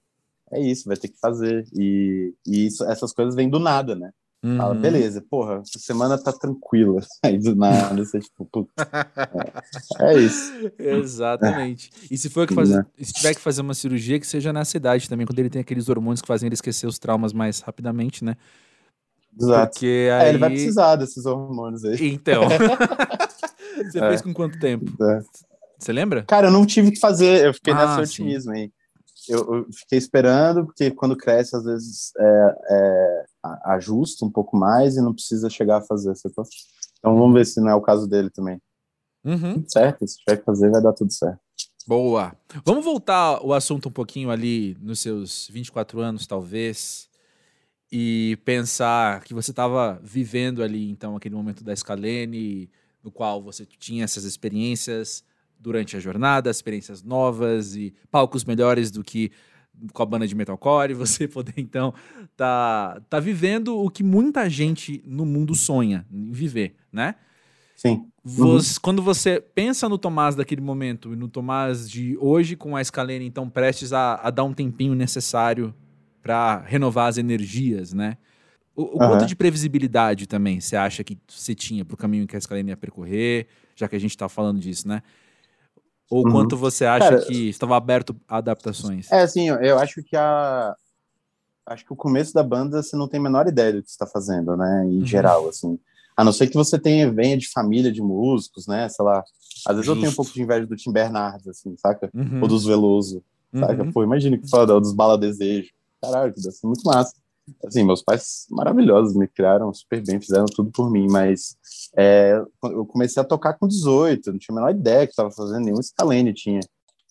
é isso, vai ter que fazer. E, e isso, essas coisas vêm do nada, né? Uhum. Fala, beleza, porra, essa semana tá tranquila. Aí do nada, você, tipo, puta. É, é, isso. Exatamente. E se for que fazer, né? se tiver que fazer uma cirurgia, que seja nessa idade também, quando ele tem aqueles hormônios que fazem ele esquecer os traumas mais rapidamente, né? Exato. Porque aí... É, ele vai precisar desses hormônios aí. Então. Você é. fez com quanto tempo? É. Você lembra? Cara, eu não tive que fazer, eu fiquei ah, nesse otimismo aí. Eu, eu, fiquei esperando, porque quando cresce, às vezes é, é, ajusta um pouco mais e não precisa chegar a fazer. Então vamos ver se não é o caso dele também. Uhum. certo, se tiver que fazer, vai dar tudo certo. Boa. Vamos voltar o assunto um pouquinho ali nos seus 24 anos, talvez e pensar que você estava vivendo ali, então, aquele momento da Scalene, no qual você tinha essas experiências durante a jornada, experiências novas e palcos melhores do que com a banda de metalcore, você poder então tá tá vivendo o que muita gente no mundo sonha em viver, né? Sim. Você, uhum. Quando você pensa no Tomás daquele momento e no Tomás de hoje com a Scalene, então prestes a, a dar um tempinho necessário para renovar as energias, né? O, o uhum. quanto de previsibilidade também você acha que você tinha para o caminho que a Scalene ia percorrer, já que a gente está falando disso, né? Ou uhum. quanto você acha Cara, que estava aberto a adaptações? É, assim, eu acho que a acho que o começo da banda você não tem a menor ideia do que está fazendo, né? Em uhum. geral, assim. A não ser que você tenha venha de família de músicos, né? Sei lá. Às vezes Justo. eu tenho um pouco de inveja do Tim Bernardes, assim, saca? Uhum. Ou dos Veloso, saca? Uhum. Pô, imagina que foda, ou dos Bala Desejo caralho, que deve ser muito massa. Assim, meus pais maravilhosos, me criaram super bem, fizeram tudo por mim, mas é, eu comecei a tocar com 18, não tinha a menor ideia que estava fazendo, nenhum Scalene tinha.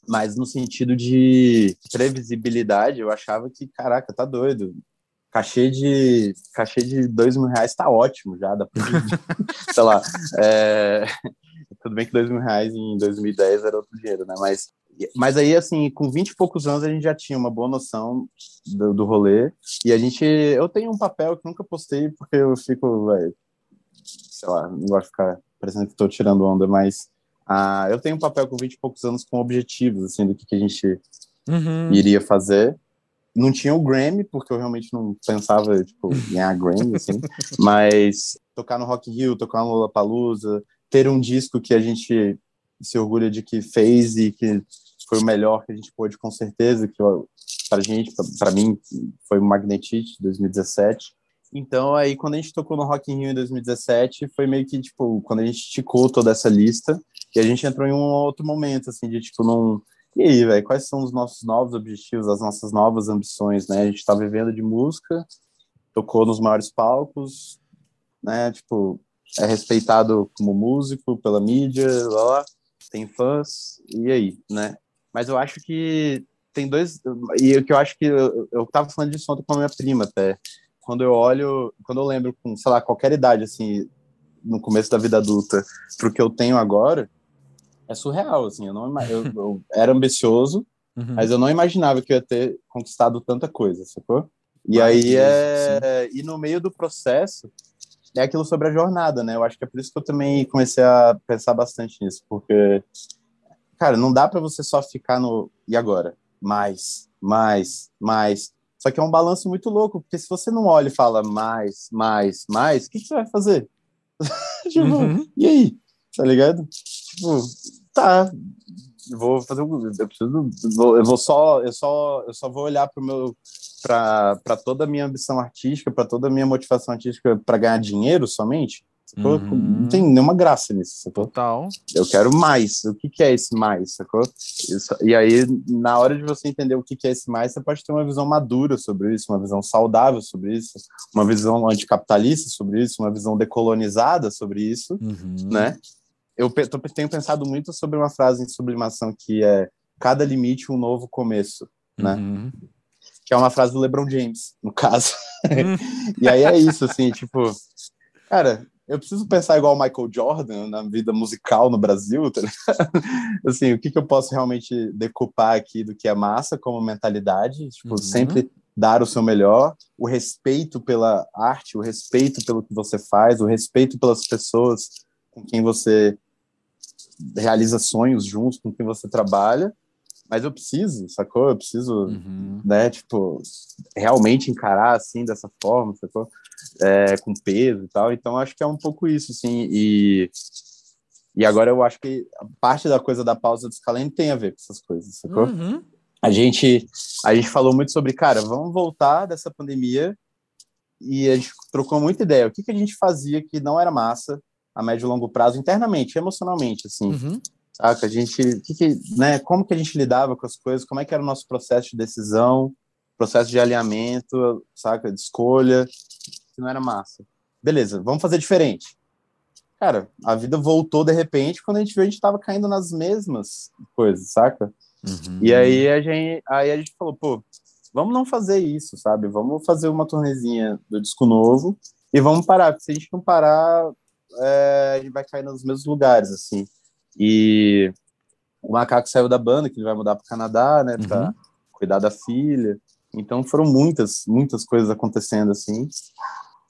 Mas no sentido de previsibilidade, eu achava que, caraca, tá doido. Cachê de, cachê de dois mil reais tá ótimo já, dá pra, sei lá, é, tudo bem que dois mil reais em 2010 era outro dinheiro, né, mas mas aí, assim, com 20 e poucos anos, a gente já tinha uma boa noção do, do rolê. E a gente. Eu tenho um papel que nunca postei, porque eu fico, véio, sei lá, não gosto de ficar parecendo que estou tirando onda, mas ah, eu tenho um papel com 20 e poucos anos com objetivos, assim, do que, que a gente uhum. iria fazer. Não tinha o Grammy, porque eu realmente não pensava, tipo, ganhar Grammy, assim, mas tocar no Rock Rio, tocar no Lollapalooza, ter um disco que a gente se orgulha de que fez e que foi o melhor que a gente pôde, com certeza, que para gente, para mim, foi o Magnetite 2017. Então, aí, quando a gente tocou no Rock in Rio em 2017, foi meio que, tipo, quando a gente esticou toda essa lista, e a gente entrou em um outro momento, assim, de, tipo, não... E aí, velho, quais são os nossos novos objetivos, as nossas novas ambições, né? A gente tá vivendo de música, tocou nos maiores palcos, né? Tipo, é respeitado como músico pela mídia, lá, lá tem fãs, e aí, né? Mas eu acho que tem dois. E o que eu acho que. Eu, eu tava falando disso ontem com a minha prima até. Quando eu olho. Quando eu lembro com, sei lá, qualquer idade, assim, no começo da vida adulta, pro que eu tenho agora, é surreal, assim. Eu, não, eu, eu era ambicioso, uhum. mas eu não imaginava que eu ia ter conquistado tanta coisa, sacou? E ah, aí é. Sim. E no meio do processo, é aquilo sobre a jornada, né? Eu acho que é por isso que eu também comecei a pensar bastante nisso, porque cara, não dá para você só ficar no e agora? Mais, mais, mais. Só que é um balanço muito louco, porque se você não olha e fala mais, mais, mais, o que, que você vai fazer? tipo, uhum. e aí? Tá ligado? Tipo, tá, vou fazer um, eu preciso, vou, eu vou só, eu só, eu só vou olhar para meu, para toda a minha ambição artística, para toda a minha motivação artística para ganhar dinheiro somente. Sacou? Uhum. Não tem nenhuma graça nisso, sacou? Total. Eu quero mais. O que, que é esse mais, sacou? Isso, e aí, na hora de você entender o que, que é esse mais, você pode ter uma visão madura sobre isso, uma visão saudável sobre isso, uma visão anticapitalista sobre isso, uma visão decolonizada sobre isso, uhum. né? Eu tô, tenho pensado muito sobre uma frase em sublimação que é cada limite um novo começo, né? Uhum. Que é uma frase do LeBron James, no caso. Uhum. e aí é isso, assim, tipo, cara, eu preciso pensar igual o Michael Jordan na vida musical no Brasil, tá assim, o que, que eu posso realmente decupar aqui do que é massa como mentalidade, tipo, uhum. sempre dar o seu melhor, o respeito pela arte, o respeito pelo que você faz, o respeito pelas pessoas com quem você realiza sonhos juntos, com quem você trabalha, mas eu preciso, sacou? Eu preciso, uhum. né, tipo, realmente encarar assim dessa forma, sacou? É, com peso e tal. Então acho que é um pouco isso, assim. E, e agora eu acho que parte da coisa da pausa do Scalene tem a ver com essas coisas, sacou? Uhum. A gente, a gente falou muito sobre, cara, vamos voltar dessa pandemia e a gente trocou muita ideia. O que, que a gente fazia que não era massa a médio e longo prazo, internamente, emocionalmente, assim. Uhum saca? A gente, que que, né, como que a gente lidava com as coisas, como é que era o nosso processo de decisão, processo de alinhamento, saca? De escolha, que não era massa. Beleza, vamos fazer diferente. Cara, a vida voltou de repente quando a gente viu a gente estava caindo nas mesmas coisas, saca? Uhum. E aí a gente, aí a gente falou, pô, vamos não fazer isso, sabe? Vamos fazer uma tornezinha do disco novo e vamos parar, porque se a gente não parar, é, a gente vai cair nos mesmos lugares, assim. E o macaco saiu da banda, que ele vai mudar para o Canadá, né, para uhum. cuidar da filha. Então foram muitas, muitas coisas acontecendo assim.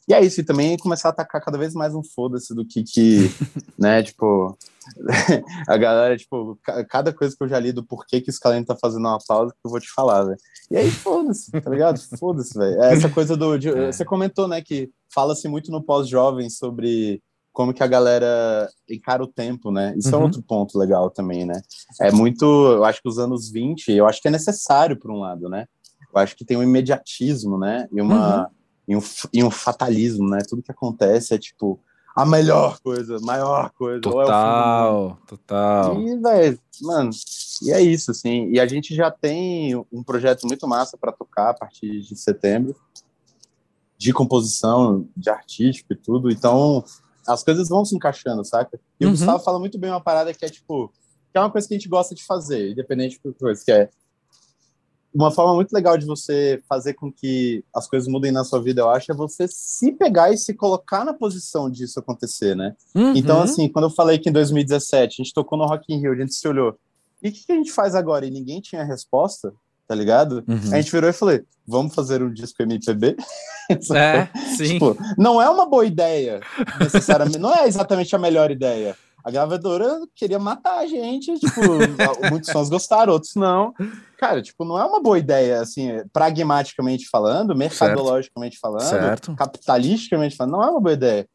E é isso, e também começar a atacar cada vez mais um foda-se do que, que né, tipo, a galera, tipo, cada coisa que eu já li do porquê que o Scalene tá fazendo uma pausa, que eu vou te falar, velho. E aí, foda-se, tá ligado? Foda-se, velho. É essa coisa do. De, é. Você comentou, né, que fala-se muito no pós-jovem sobre como que a galera encara o tempo, né? Isso uhum. é outro ponto legal também, né? É muito, eu acho que os anos 20, eu acho que é necessário por um lado, né? Eu acho que tem um imediatismo, né? E uma uhum. e um, e um fatalismo, né? Tudo que acontece é tipo a melhor coisa, maior coisa. Total, é total. E, velho, mano, e é isso, assim. E a gente já tem um projeto muito massa para tocar a partir de setembro, de composição, de artístico e tudo. Então, as coisas vão se encaixando, saca? E uhum. o Gustavo fala muito bem uma parada que é tipo, que é uma coisa que a gente gosta de fazer, independente de coisa, que é uma forma muito legal de você fazer com que as coisas mudem na sua vida, eu acho, é você se pegar e se colocar na posição disso acontecer, né? Uhum. Então, assim, quando eu falei que em 2017 a gente tocou no Rock in Rio, a gente se olhou, e o que, que a gente faz agora? E ninguém tinha resposta, tá ligado? Uhum. A gente virou e falei, vamos fazer um disco MPB? é, sim. Tipo, não é uma boa ideia, necessariamente, não é exatamente a melhor ideia. A gravadora queria matar a gente, tipo, muitos fãs gostaram, outros não. Cara, tipo, não é uma boa ideia, assim, pragmaticamente falando, mercadologicamente falando, certo. capitalisticamente falando, não é uma boa ideia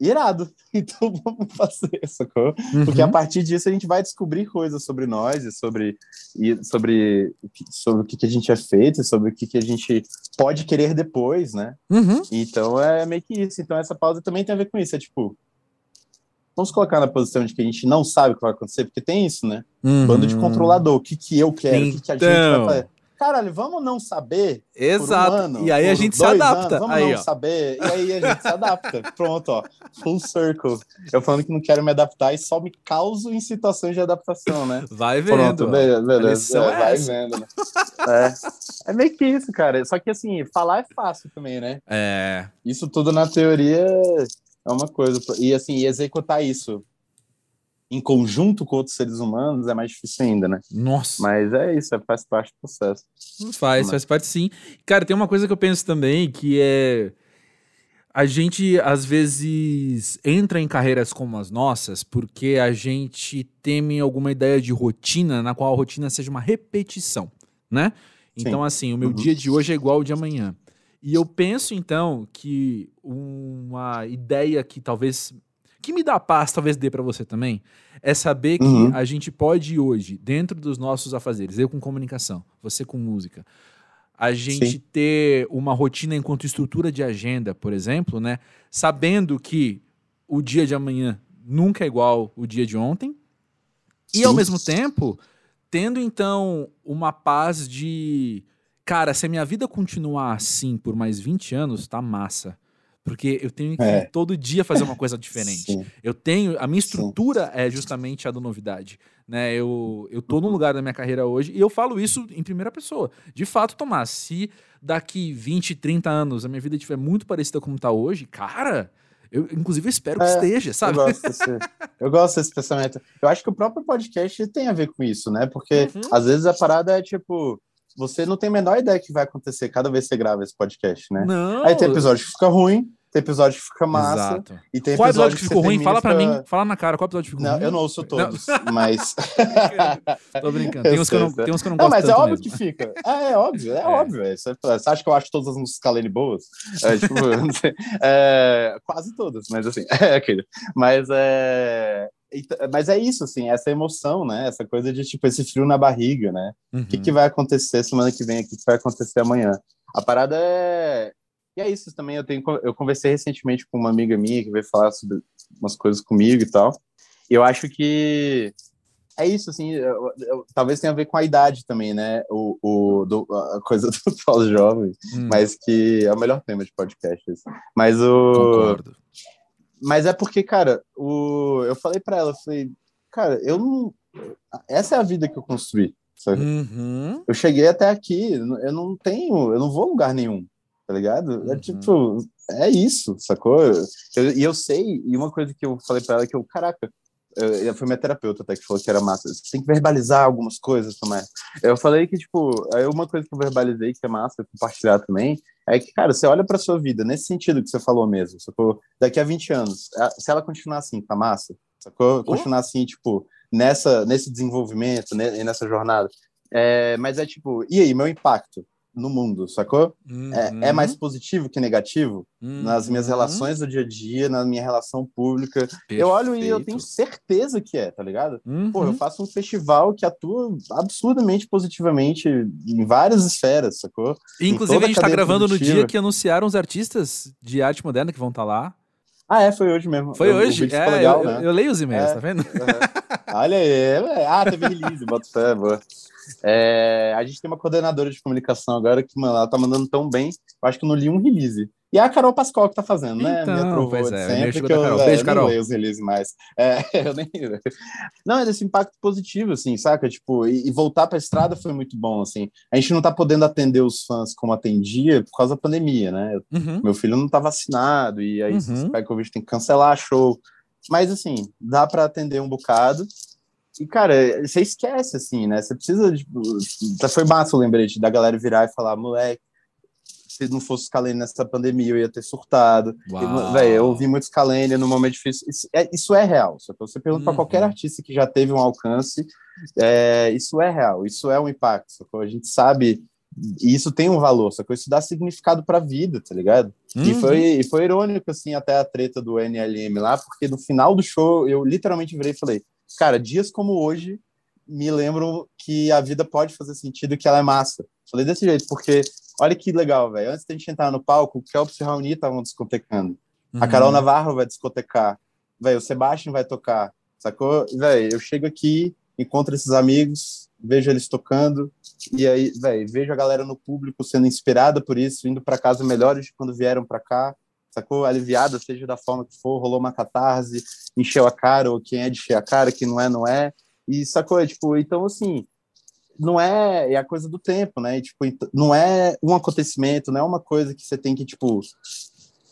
irado. Então vamos fazer, sacou? Uhum. Porque a partir disso a gente vai descobrir coisas sobre nós e sobre, e sobre, sobre o que, que a gente é feito, sobre o que, que a gente pode querer depois, né? Uhum. Então é meio que isso. Então essa pausa também tem a ver com isso. É tipo, vamos colocar na posição de que a gente não sabe o que vai acontecer, porque tem isso, né? Uhum. Bando de controlador, o que, que eu quero, então... o que, que a gente vai então. fazer caralho, vamos não saber. Exato. Um ano, e aí a gente se adapta. Anos, vamos aí, não ó. saber. E aí a gente se adapta. Pronto, ó. Full circle. Eu falando que não quero me adaptar e só me causo em situações de adaptação, né? Vai vendo. Pronto, beleza. beleza. É, é vai essa. vendo, né? É. é meio que isso, cara. Só que assim, falar é fácil também, né? É. Isso tudo na teoria é uma coisa. E assim, executar isso em conjunto com outros seres humanos é mais difícil ainda, né? Nossa. Mas é isso, é, faz parte do processo. Faz, Mas... faz parte sim. Cara, tem uma coisa que eu penso também que é. A gente às vezes entra em carreiras como as nossas porque a gente teme alguma ideia de rotina na qual a rotina seja uma repetição, né? Então, assim, o meu uhum. dia de hoje é igual ao de amanhã. E eu penso, então, que uma ideia que talvez que me dá paz, talvez dê para você também, é saber que Uhum. a gente pode hoje, dentro dos nossos afazeres, eu com comunicação, você com música, a gente Sim. ter uma rotina enquanto estrutura de agenda, por exemplo, né? Sabendo que o dia de amanhã nunca é igual o dia de ontem. E ao mesmo tempo, tendo então uma paz de. Cara, se a minha vida continuar assim por mais 20 anos, tá massa. Porque eu tenho que É. todo dia fazer uma coisa diferente. Sim. Eu tenho. A minha Sim. estrutura é justamente a da novidade. Né? Eu, eu tô num lugar da minha carreira hoje e eu falo isso em primeira pessoa. De fato, Tomás, se daqui 20, 30 anos a minha vida estiver muito parecida como tá hoje, cara, eu inclusive espero que É, esteja, Eu sabe? gosto, desse, eu gosto desse pensamento. Eu acho que o próprio podcast tem a ver com isso, né? Porque Uhum. às vezes a parada é tipo, você não tem a menor ideia que vai acontecer cada vez que você grava esse podcast, né? Não. Aí tem episódio que fica ruim, tem episódio que fica massa, Exato. e tem Qual episódio episódio que ficou ruim? Fala pra fica- mim, fala na cara, qual episódio ficou Não, ruim? eu não ouço todos, mas. Tô brincando. Tem uns que eu não, tem uns que eu não Não, gosto mas é óbvio mesmo. que fica. É, é óbvio, é, óbvio. é. Você, você acha que eu acho todas as músicas Kalene boas? É, tipo, não sei. É, quase todas, mas assim, é aquele. Mas é. Mas é isso, assim, essa emoção, né? Essa coisa de, tipo, esse frio na barriga, né? Uhum. O que, que vai acontecer semana que vem, o que, que vai acontecer amanhã. A parada é. E é isso também. Eu, tenho, eu conversei recentemente com uma amiga minha que veio falar sobre umas coisas comigo e tal. E eu acho que é isso, assim. eu- eu- talvez tenha a ver com a idade também, né? O, o, do- a coisa do pós-jovem, Hum, mas que é o melhor tema de podcast. esse. Mas o. Concordo. Mas é porque, cara, o... eu falei pra ela, eu falei, cara, eu não. Essa é a vida que eu construí. Sabe? Uhum. eu cheguei até aqui, eu não tenho, eu não vou a lugar nenhum, tá ligado? É Uhum. tipo, é isso, sacou? Eu- e eu sei, e uma coisa que eu falei pra ela que eu, caraca, eu, foi minha terapeuta até que falou que era massa, você tem que verbalizar algumas coisas também. Eu falei que, tipo, aí uma coisa que eu verbalizei que é massa compartilhar também, é que, cara, você olha pra sua vida, nesse sentido que você falou mesmo, sacou? Daqui a 20 anos, se ela continuar assim, tá massa, sacou? Continuar assim, tipo, nessa, nesse desenvolvimento, nessa jornada. É, mas é tipo, e aí, meu impacto no mundo, sacou? É, é mais positivo que negativo nas minhas Uhum. relações do dia a dia, na minha relação pública. Eu olho e eu tenho certeza que é, tá ligado? Uhum. Pô, eu faço um festival que atua absurdamente positivamente em várias esferas, sacou? Inclusive, a gente tá a gravando no produtiva. dia que anunciaram os artistas de arte moderna que vão estar lá. Ah, é, foi hoje mesmo. Foi o hoje. É, legal, eu, né? eu- eu leio os e-mails, É. tá vendo? Uhum. Olha aí, é, ah, teve release, bota fé, boa. É, a gente tem uma coordenadora de comunicação agora que, mano, ela tá mandando tão bem, eu acho que eu não li um release. E é a Carol Pascoal que tá fazendo, né? Então, Minha pois é, sempre, que eu, Carol. é, Beijo, eu Carol. não leio os releases mais. É, eu nem... Não, é desse impacto positivo, assim, saca? Tipo, e, e voltar pra estrada foi muito bom, assim. A gente não tá podendo atender os fãs como atendia por causa da pandemia, né? Uhum. Meu filho não tá vacinado, e aí se Uhum. você pega Covid tem que cancelar show. Mas, assim, dá para atender um bocado. E, cara, você esquece, assim, né? Você precisa, tipo... Já foi massa o lembrete da galera virar e falar, moleque, se não fosse Scalene nessa pandemia, eu ia ter surtado. Velho, eu ouvi muito Scalene no momento difícil. Isso é, isso é real. Só que você pergunta para Uhum. qualquer artista que já teve um alcance, é, isso é real, isso é um impacto. Sacou? A gente sabe... E isso tem um valor, sacou? Isso dá significado pra vida, tá ligado? E, Uhum. foi, e foi irônico, assim, até a treta do NLM lá, porque no final do show eu literalmente virei e falei: Cara, dias como hoje me lembram que a vida pode fazer sentido e que ela é massa. Falei desse jeito, porque olha que legal, velho. Antes da gente entrar no palco, o Kelps e o Raoni estavam discotecando. A Uhum. Carol Navarro vai discotecar. Velho, o Sebastian vai tocar. Sacou? Velho, eu chego aqui, encontro esses amigos, vejo eles tocando, e aí, velho, vejo a galera no público sendo inspirada por isso, indo para casa melhores de quando vieram para cá, sacou? Aliviada, seja da forma que for, rolou uma catarse, encheu a cara, ou quem é de encher a cara, quem não é, não é. E sacou? Tipo, então, assim, não é, é a coisa do tempo, né? E, tipo, não é um acontecimento, não é uma coisa que você tem que, tipo,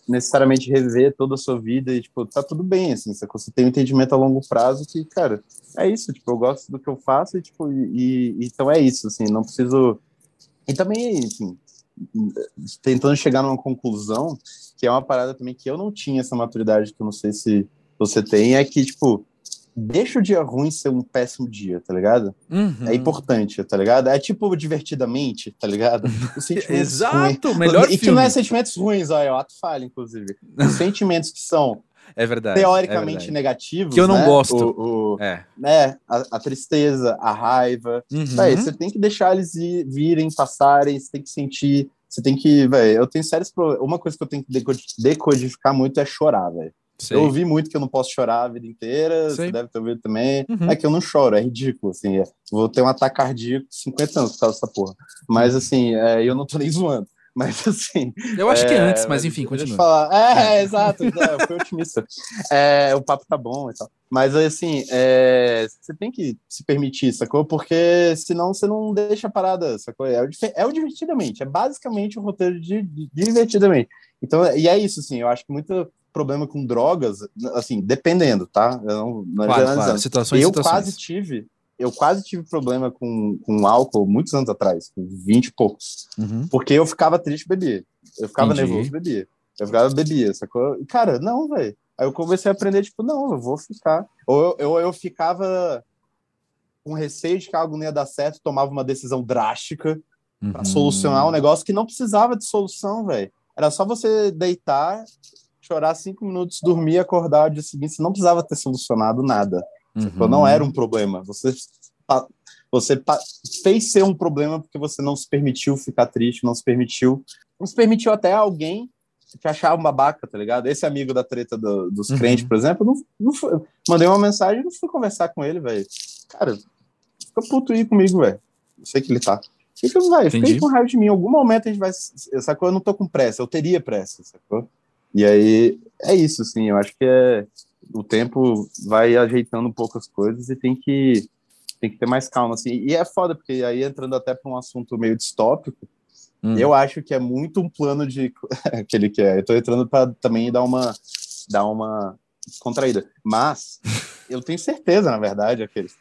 necessariamente rever toda a sua vida e, tipo, tá tudo bem, assim, sacou? Você tem um entendimento a longo prazo que, cara, é isso, tipo, eu gosto do que eu faço e, tipo, e, e- então é isso, assim, não preciso... E também, enfim, tentando chegar numa conclusão, que é uma parada também que eu não tinha essa maturidade, que eu não sei se você tem, é que, tipo, deixa o dia ruim ser um péssimo dia, tá ligado? Uhum. É importante, tá ligado? É tipo divertidamente, tá ligado? Exato, melhor e que filme. não é sentimentos ruins, ó, é o ato falha, inclusive. Os sentimentos que são É verdade. teoricamente é verdade. negativos. Que eu não né? gosto. O, o- É. né? a, a tristeza, a raiva. Uhum. Véi, você tem que deixar eles ir- virem, passarem, você tem que sentir. Você tem que, velho, eu tenho sérios problemas. Uma coisa que eu tenho que deco- decodificar muito é chorar, velho. Eu ouvi muito que eu não posso chorar a vida inteira, Sei. você deve ter ouvido também. Uhum. É que eu não choro, é ridículo, assim. é- vou ter um ataque cardíaco de 50 anos por causa dessa porra. Mas, Uhum. assim, é, eu não tô nem zoando. Mas, assim, Eu acho que é, antes, mas enfim, continua. falar. É, é, exato. eu fui otimista. É, o papo tá bom e tal. Mas, assim, é, você tem que se permitir, sacou? Porque senão você não deixa a parada, sacou? É o, é o Divertidamente. É basicamente o roteiro de, de Divertidamente. Então, e é isso, assim. Eu acho que muito problema com drogas, assim, dependendo, tá? Eu não, não Claro, claro. Situações, Eu situações. quase tive, eu quase tive problema com, com álcool muitos anos atrás, com 20 e poucos. Uhum. Porque eu ficava triste, bebia. Eu ficava Entendi. nervoso, bebia. Eu ficava, bebia, sacou? E, cara, não, velho. Aí eu comecei a aprender, tipo, não, eu vou ficar. Ou eu, eu, eu ficava com receio de que algo não ia dar certo, tomava uma decisão drástica Uhum. solucionar um negócio que não precisava de solução, velho. Era só você deitar, chorar cinco minutos, dormir, acordar o dia seguinte. Você não precisava ter solucionado nada. Uhum. Não era um problema. Você, você fez ser um problema porque você não se permitiu ficar triste, não se permitiu. Não se permitiu até alguém te achar um babaca, tá ligado? Esse amigo da treta do- dos Uhum. crentes, por exemplo, não, não fui- mandei uma mensagem e não fui conversar com ele, velho. Cara, fica puto aí comigo, velho. Eu sei que ele tá. Fica, velho, fica com raiva de mim. Em algum momento a gente vai. Sacou? Eu não tô com pressa, eu teria pressa, sacou? E aí, é isso, assim. Eu acho que é. O tempo vai ajeitando um pouco as coisas e tem que, tem que ter mais calma, assim. E é foda, porque aí entrando até para um assunto meio distópico, Hum. eu acho que é muito um plano de. aquele que é. Eu tô entrando para também dar uma. dar uma contraída. Mas eu tenho certeza, na verdade, aqueles,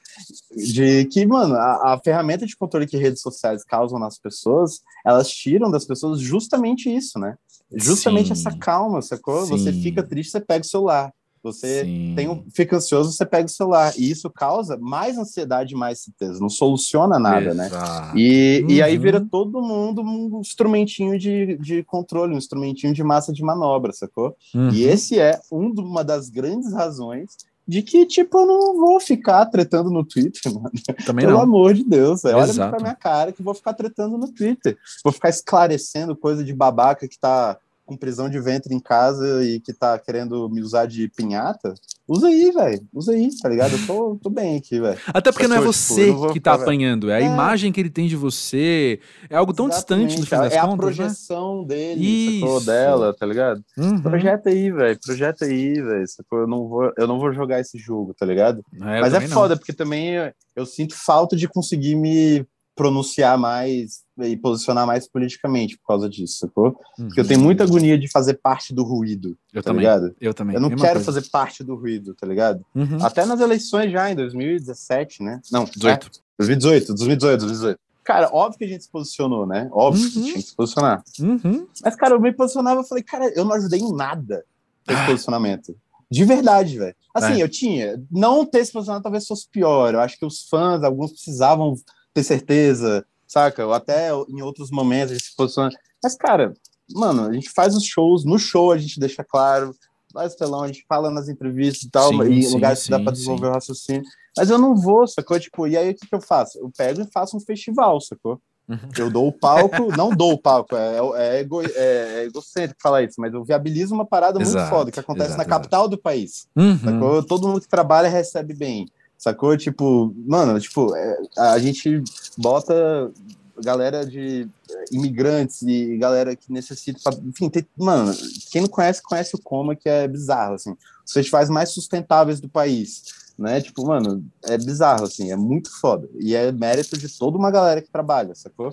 de que, mano, a, a ferramenta de controle que redes sociais causam nas pessoas, elas tiram das pessoas justamente isso, né? Justamente Sim. essa calma, sacou? Você Sim. fica triste, você pega o celular. Você tem um, fica ansioso, você pega o celular. E isso causa mais ansiedade e mais tristeza. Não soluciona nada, né? Exato. E, e aí Uhum. vira todo mundo um instrumentinho de, de controle, um instrumentinho de massa de manobra, sacou? Uhum. E esse é um, uma das grandes razões de que, tipo, eu não vou ficar tretando no Twitter, mano. Também Pelo não. amor de Deus, velho. olha Exato. pra minha cara que eu vou ficar tretando no Twitter. Vou ficar esclarecendo coisa de babaca que tá com prisão de ventre em casa e que tá querendo me usar de pinhata. Usa aí, velho. Usa aí, tá ligado? Eu tô, tô bem aqui, velho. Até porque não é? Tipo, você não vou que tá ficar- apanhando, é a É. imagem que ele tem de você. É algo tão distante no fim das é a contas, né? projeção dele, sacou? Dela, tá ligado? Uhum. Projeta aí, velho. Projeta aí, velho. Eu não vou, eu não vou jogar esse jogo, tá ligado? É, Mas é também não. foda, porque também eu, eu sinto falta de conseguir me pronunciar mais e posicionar mais politicamente por causa disso, sacou? Porque eu tenho muita agonia de fazer parte do ruído, Uhum. Eu tá também. ligado? Eu também. Eu não Mesma quero coisa. fazer parte do ruído, tá ligado? Uhum. Até nas eleições já, em 2017, né? Não, 18. é, 2018, 2018, 2018. Cara, óbvio que a gente se posicionou, né? Óbvio que Uhum. tinha que se posicionar. Uhum. Mas, cara, eu me posicionava e falei, cara, eu não ajudei em nada esse Ah. posicionamento. De verdade, velho. Assim, É. eu tinha. Não ter se posicionado talvez fosse pior. Eu acho que os fãs, alguns precisavam ter certeza, saca? Ou até em outros momentos a gente se posiciona. Mas, cara, mano, a gente faz os shows, no show a gente deixa claro, lá estelão, a gente fala nas entrevistas e tal, Sim, e sim, lugares que dá sim, pra desenvolver o raciocínio. Mas eu não vou, sacou? Tipo, e aí o que, que eu faço? Eu pego e faço um festival, sacou? Uhum. Eu dou o palco, não dou o palco, é, é, ego, é, é egocêntrico falar isso, mas eu viabilizo uma parada muito Exato, foda que acontece exato, na capital do país. Uhum. Todo mundo que trabalha recebe bem. Sacou? Tipo, mano, tipo, é, a gente bota galera de é, imigrantes e galera que necessita. pra- enfim, tem- mano, quem não conhece, conhece o Coma, que é bizarro, assim. Os festivais mais sustentáveis do país, né? Tipo, mano, é bizarro, assim, é muito foda. E é mérito de toda uma galera que trabalha, sacou?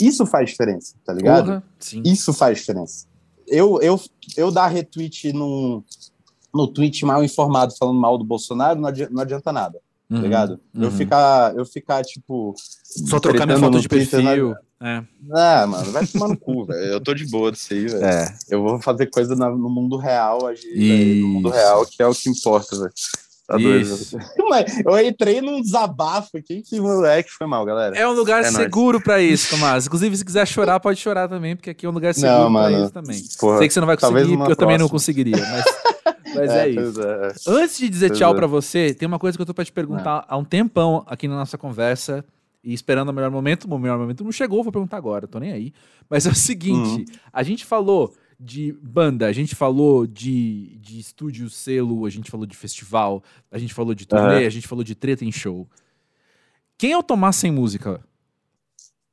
Isso faz diferença, tá ligado? Isso faz diferença. Eu, eu, eu dar retweet num, no tweet mal informado falando mal do Bolsonaro não adianta, não adianta nada, tá Uhum, ligado? Eu, uhum. ficar, eu ficar, tipo. Só trocar minha foto de Twitter, perfil. É. Ah, mano, vai tomar no cu, velho. Eu tô de boa disso aí, velho. É. Eu vou fazer coisa na- no mundo real, agir velho, no mundo real, que é o que importa, velho. Tá. Isso. Mas eu entrei num desabafo aqui, que moleque foi mal, galera. É um lugar É seguro pra isso, Tomás. Inclusive, se quiser chorar, pode chorar também, porque aqui é um lugar seguro mano. isso também. Porra, Sei que você não vai conseguir, porque eu também não próxima. conseguiria, mas Mas é, é isso. É. Antes de dizer pois tchau é. para você, tem uma coisa que eu tô pra te perguntar há um tempão aqui na nossa conversa e esperando o melhor momento. O melhor momento não chegou, vou perguntar agora, tô nem aí. Mas é o seguinte: uhum. a gente falou de banda, a gente falou de, de estúdio, selo, a gente falou de festival, a gente falou de turnê, uhum. a gente falou de treta em show. Quem é o Tomás sem música?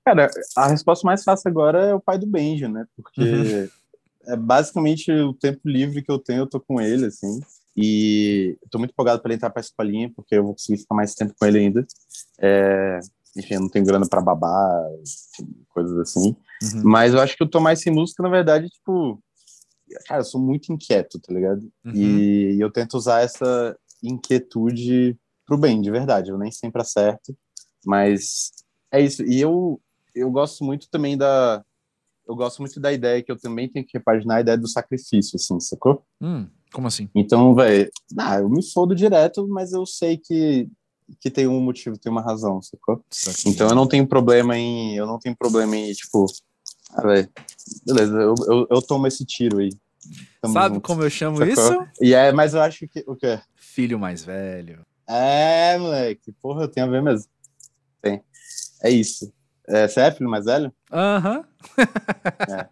Cara, a resposta mais fácil agora é o pai do Benji, né? Porque uhum. É basicamente o tempo livre que eu tenho, eu tô com ele, assim. E tô muito empolgado para ele entrar pra escolinha, porque eu vou conseguir ficar mais tempo com ele ainda. É, enfim, eu não tenho grana para babar, coisas assim. Uhum. Mas eu acho que eu tô mais sem música, na verdade, tipo, cara, eu sou muito inquieto, tá ligado? Uhum. E, eu tento usar essa inquietude pro bem, de verdade. Eu nem sempre acerto, mas é isso. E eu, eu gosto muito também da. Eu gosto muito da ideia que eu também tenho que repaginar a ideia do sacrifício, assim, sacou? Hum, como assim? Então, velho, ah, eu me fodo direto, mas eu sei que que tem um motivo, tem uma razão, sacou? Então eu não tenho problema em. Eu não tenho problema em, tipo. Ah, velho. Beleza, eu, eu, eu, tomo esse tiro aí. Tamo Sabe junto, como eu chamo sacou? isso? E é, mas eu acho que. O quê? Filho mais velho. É, moleque. Porra, tem a ver mesmo. Tem. É isso. É, você é mais velho? Aham. Uhum. é.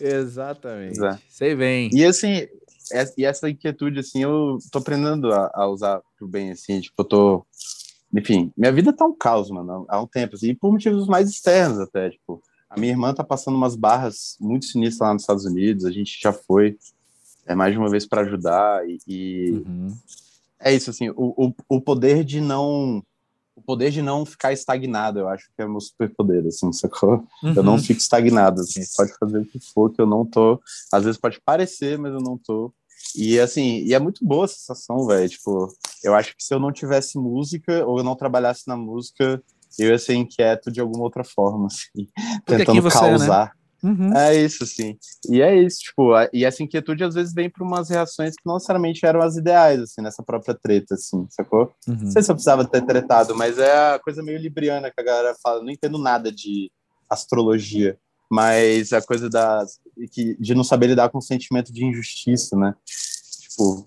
Exatamente. É. Sei bem. E assim, e essa inquietude, assim, eu tô aprendendo a, a usar pro bem, assim, tipo, eu tô... Enfim, minha vida tá um caos, mano, há um tempo, assim, e por motivos mais externos até, tipo, a minha irmã tá passando umas barras muito sinistras lá nos Estados Unidos, a gente já foi é, mais de uma vez para ajudar, e, e uhum. é isso, assim, o, o, o poder de não o poder de não ficar estagnado, eu acho que é o meu superpoder, assim, sacou? Uhum. Eu não uhum. fico estagnado, assim, pode fazer o que for, que eu não tô. Às vezes pode parecer, mas eu não tô. E assim, e é muito boa a sensação, velho. Tipo, eu acho que se eu não tivesse música ou eu não trabalhasse na música, eu ia ser inquieto de alguma outra forma, assim, Porque tentando você, né? causar. Né? Uhum. É isso, assim. E é isso, tipo, a, e essa inquietude às vezes vem por umas reações que não necessariamente eram as ideais, assim, nessa própria treta, assim, sacou? Uhum. Não sei se eu precisava ter tretado, mas é a coisa meio libriana que a galera fala. Eu não entendo nada de astrologia, mas a coisa da, que, de não saber lidar com o sentimento de injustiça, né? Tipo,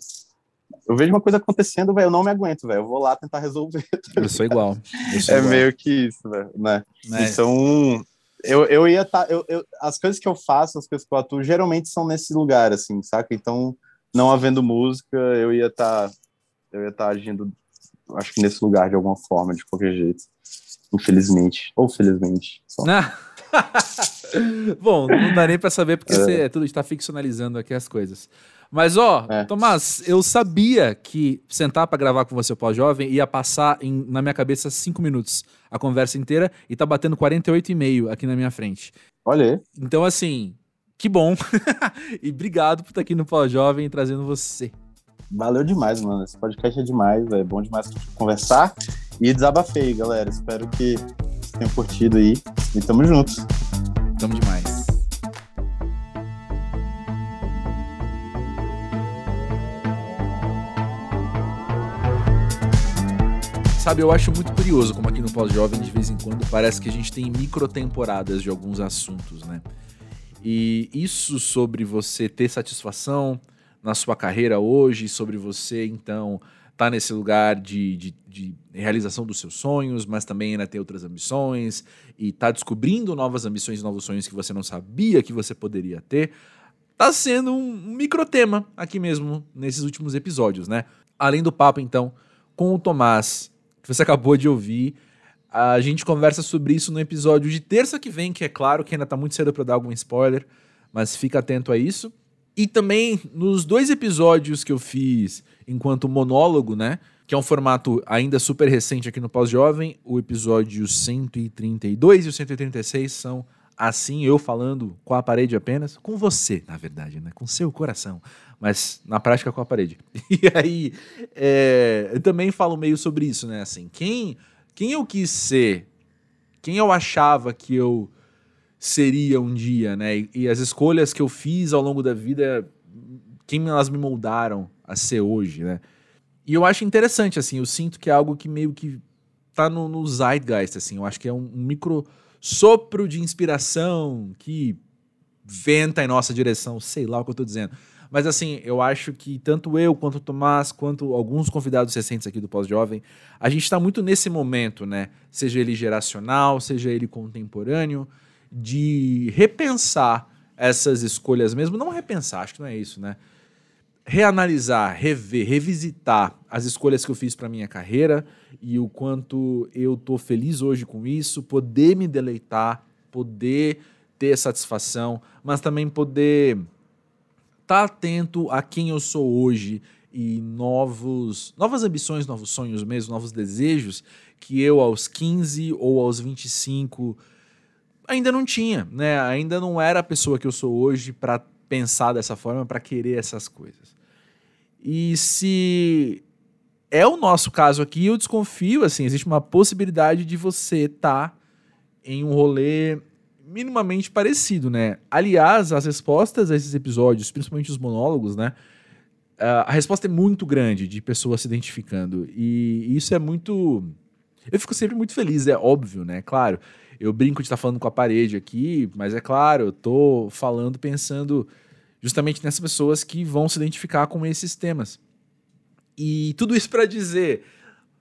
eu vejo uma coisa acontecendo, velho, eu não me aguento, velho. Eu vou lá tentar resolver. Tá eu sou igual. Eu sou é igual. meio que isso, né? né? Então, eu, eu ia. Tá, eu, eu, as coisas que eu faço, as coisas que eu atuo, geralmente são nesse lugar, assim, saca? Então, não havendo música, eu ia estar. Tá, eu ia estar tá agindo, acho que nesse lugar de alguma forma, de qualquer jeito. Infelizmente. Ou felizmente. Só. Bom, não dá nem pra saber porque é. você é tudo está ficcionalizando aqui as coisas. Mas, ó, é. Tomás, eu sabia que sentar para gravar com você o pós-jovem ia passar em, na minha cabeça cinco minutos a conversa inteira e tá batendo 48,5 aqui na minha frente. Olha aí. Então, assim, que bom. e obrigado por estar aqui no pós-jovem trazendo você. Valeu demais, mano. Esse podcast é demais, é bom demais conversar. E desabafei, galera. Espero que tenham curtido aí. E tamo junto. Tamo demais. Sabe, eu acho muito curioso como aqui no Pós-Jovem, de vez em quando, parece que a gente tem microtemporadas de alguns assuntos, né? E isso sobre você ter satisfação na sua carreira hoje, sobre você, então, tá nesse lugar de, de, de, realização dos seus sonhos, mas também ainda ter outras ambições, e tá descobrindo novas ambições e novos sonhos que você não sabia que você poderia ter, tá sendo um microtema aqui mesmo, nesses últimos episódios, né? Além do papo, então, com o Tomás que você acabou de ouvir. A gente conversa sobre isso no episódio de terça que vem, que é claro que ainda tá muito cedo para dar algum spoiler, mas fica atento a isso. E também nos dois episódios que eu fiz enquanto monólogo, né? Que é um formato ainda super recente aqui no Pós-Jovem, o episódio 132 e o 136 são assim, eu falando com a parede apenas, com você, na verdade, né? Com seu coração mas na prática com a parede. E aí, é, eu também falo meio sobre isso, né? Assim, quem, quem eu quis ser, quem eu achava que eu seria um dia, né? E, e as escolhas que eu fiz ao longo da vida, quem elas me moldaram a ser hoje, né? E eu acho interessante, assim, eu sinto que é algo que meio que tá no, no zeitgeist, assim, eu acho que é um, um micro sopro de inspiração que venta em nossa direção, sei lá o que eu tô dizendo Mas assim, eu acho que tanto eu, quanto o Tomás, quanto alguns convidados recentes aqui do Pós-Jovem, a gente está muito nesse momento, né? Seja ele geracional, seja ele contemporâneo, de repensar essas escolhas mesmo. Não repensar, acho que não é isso, né? Reanalisar, rever, revisitar as escolhas que eu fiz para minha carreira e o quanto eu tô feliz hoje com isso, poder me deleitar, poder ter satisfação, mas também poder estar tá atento a quem eu sou hoje e novos, novas ambições, novos sonhos mesmo, novos desejos que eu aos 15 ou aos 25 ainda não tinha, né? Ainda não era a pessoa que eu sou hoje para pensar dessa forma, para querer essas coisas. E se é o nosso caso aqui, eu desconfio, assim, existe uma possibilidade de você estar tá em um rolê minimamente parecido, né? Aliás, as respostas a esses episódios, principalmente os monólogos, né? a resposta é muito grande de pessoas se identificando. E isso é muito. Eu fico sempre muito feliz, é óbvio, né? Claro, eu brinco de estar falando com a parede aqui, mas é claro, eu tô falando pensando justamente nessas pessoas que vão se identificar com esses temas. E tudo isso para dizer,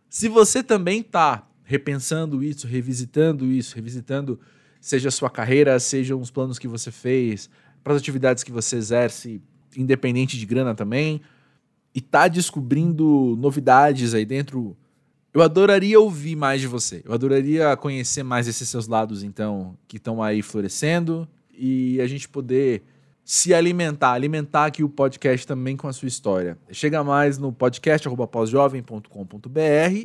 se você também tá repensando isso, revisitando isso, revisitando seja a sua carreira, sejam os planos que você fez, para as atividades que você exerce, independente de grana também, e tá descobrindo novidades aí dentro, eu adoraria ouvir mais de você. Eu adoraria conhecer mais esses seus lados, então, que estão aí florescendo e a gente poder se alimentar, alimentar aqui o podcast também com a sua história. Chega mais no podcast podcast@pausjovem.com.br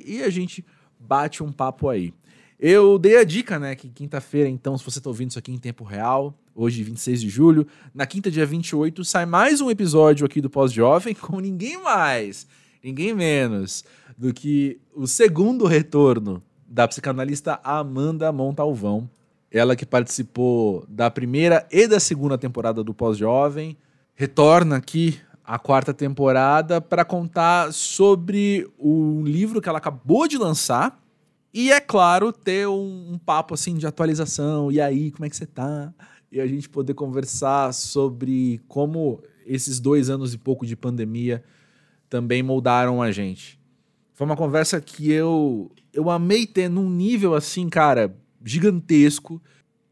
e a gente bate um papo aí. Eu dei a dica, né, que quinta-feira, então, se você está ouvindo isso aqui em tempo real, hoje, 26 de julho, na quinta, dia 28, sai mais um episódio aqui do Pós-Jovem com ninguém mais, ninguém menos do que o segundo retorno da psicanalista Amanda Montalvão. Ela que participou da primeira e da segunda temporada do Pós-Jovem, retorna aqui a quarta temporada para contar sobre o livro que ela acabou de lançar, e é claro, ter um, um, papo assim de atualização. E aí, como é que você tá? E a gente poder conversar sobre como esses dois anos e pouco de pandemia também moldaram a gente. Foi uma conversa que eu, eu amei ter num nível assim, cara, gigantesco.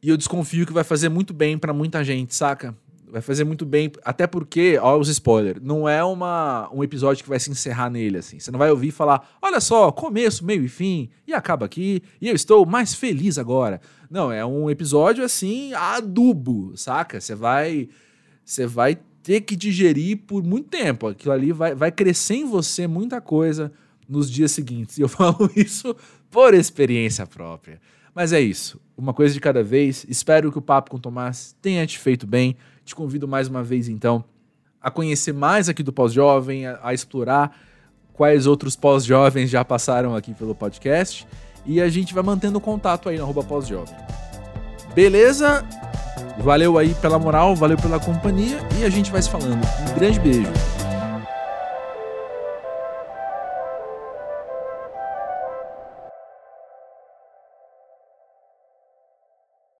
E eu desconfio que vai fazer muito bem para muita gente, saca? Vai fazer muito bem, até porque, ó, os spoilers, não é uma, um episódio que vai se encerrar nele, assim. Você não vai ouvir falar, olha só, começo, meio e fim, e acaba aqui, e eu estou mais feliz agora. Não, é um episódio, assim, adubo, saca? Você vai, você vai ter que digerir por muito tempo. Aquilo ali vai, vai crescer em você muita coisa nos dias seguintes. E eu falo isso por experiência própria. Mas é isso. Uma coisa de cada vez. Espero que o papo com o Tomás tenha te feito bem. Te convido mais uma vez, então, a conhecer mais aqui do Pós-Jovem, a, a explorar quais outros pós-jovens já passaram aqui pelo podcast. E a gente vai mantendo contato aí na pós-jovem. Beleza? Valeu aí pela moral, valeu pela companhia e a gente vai se falando. Um grande beijo.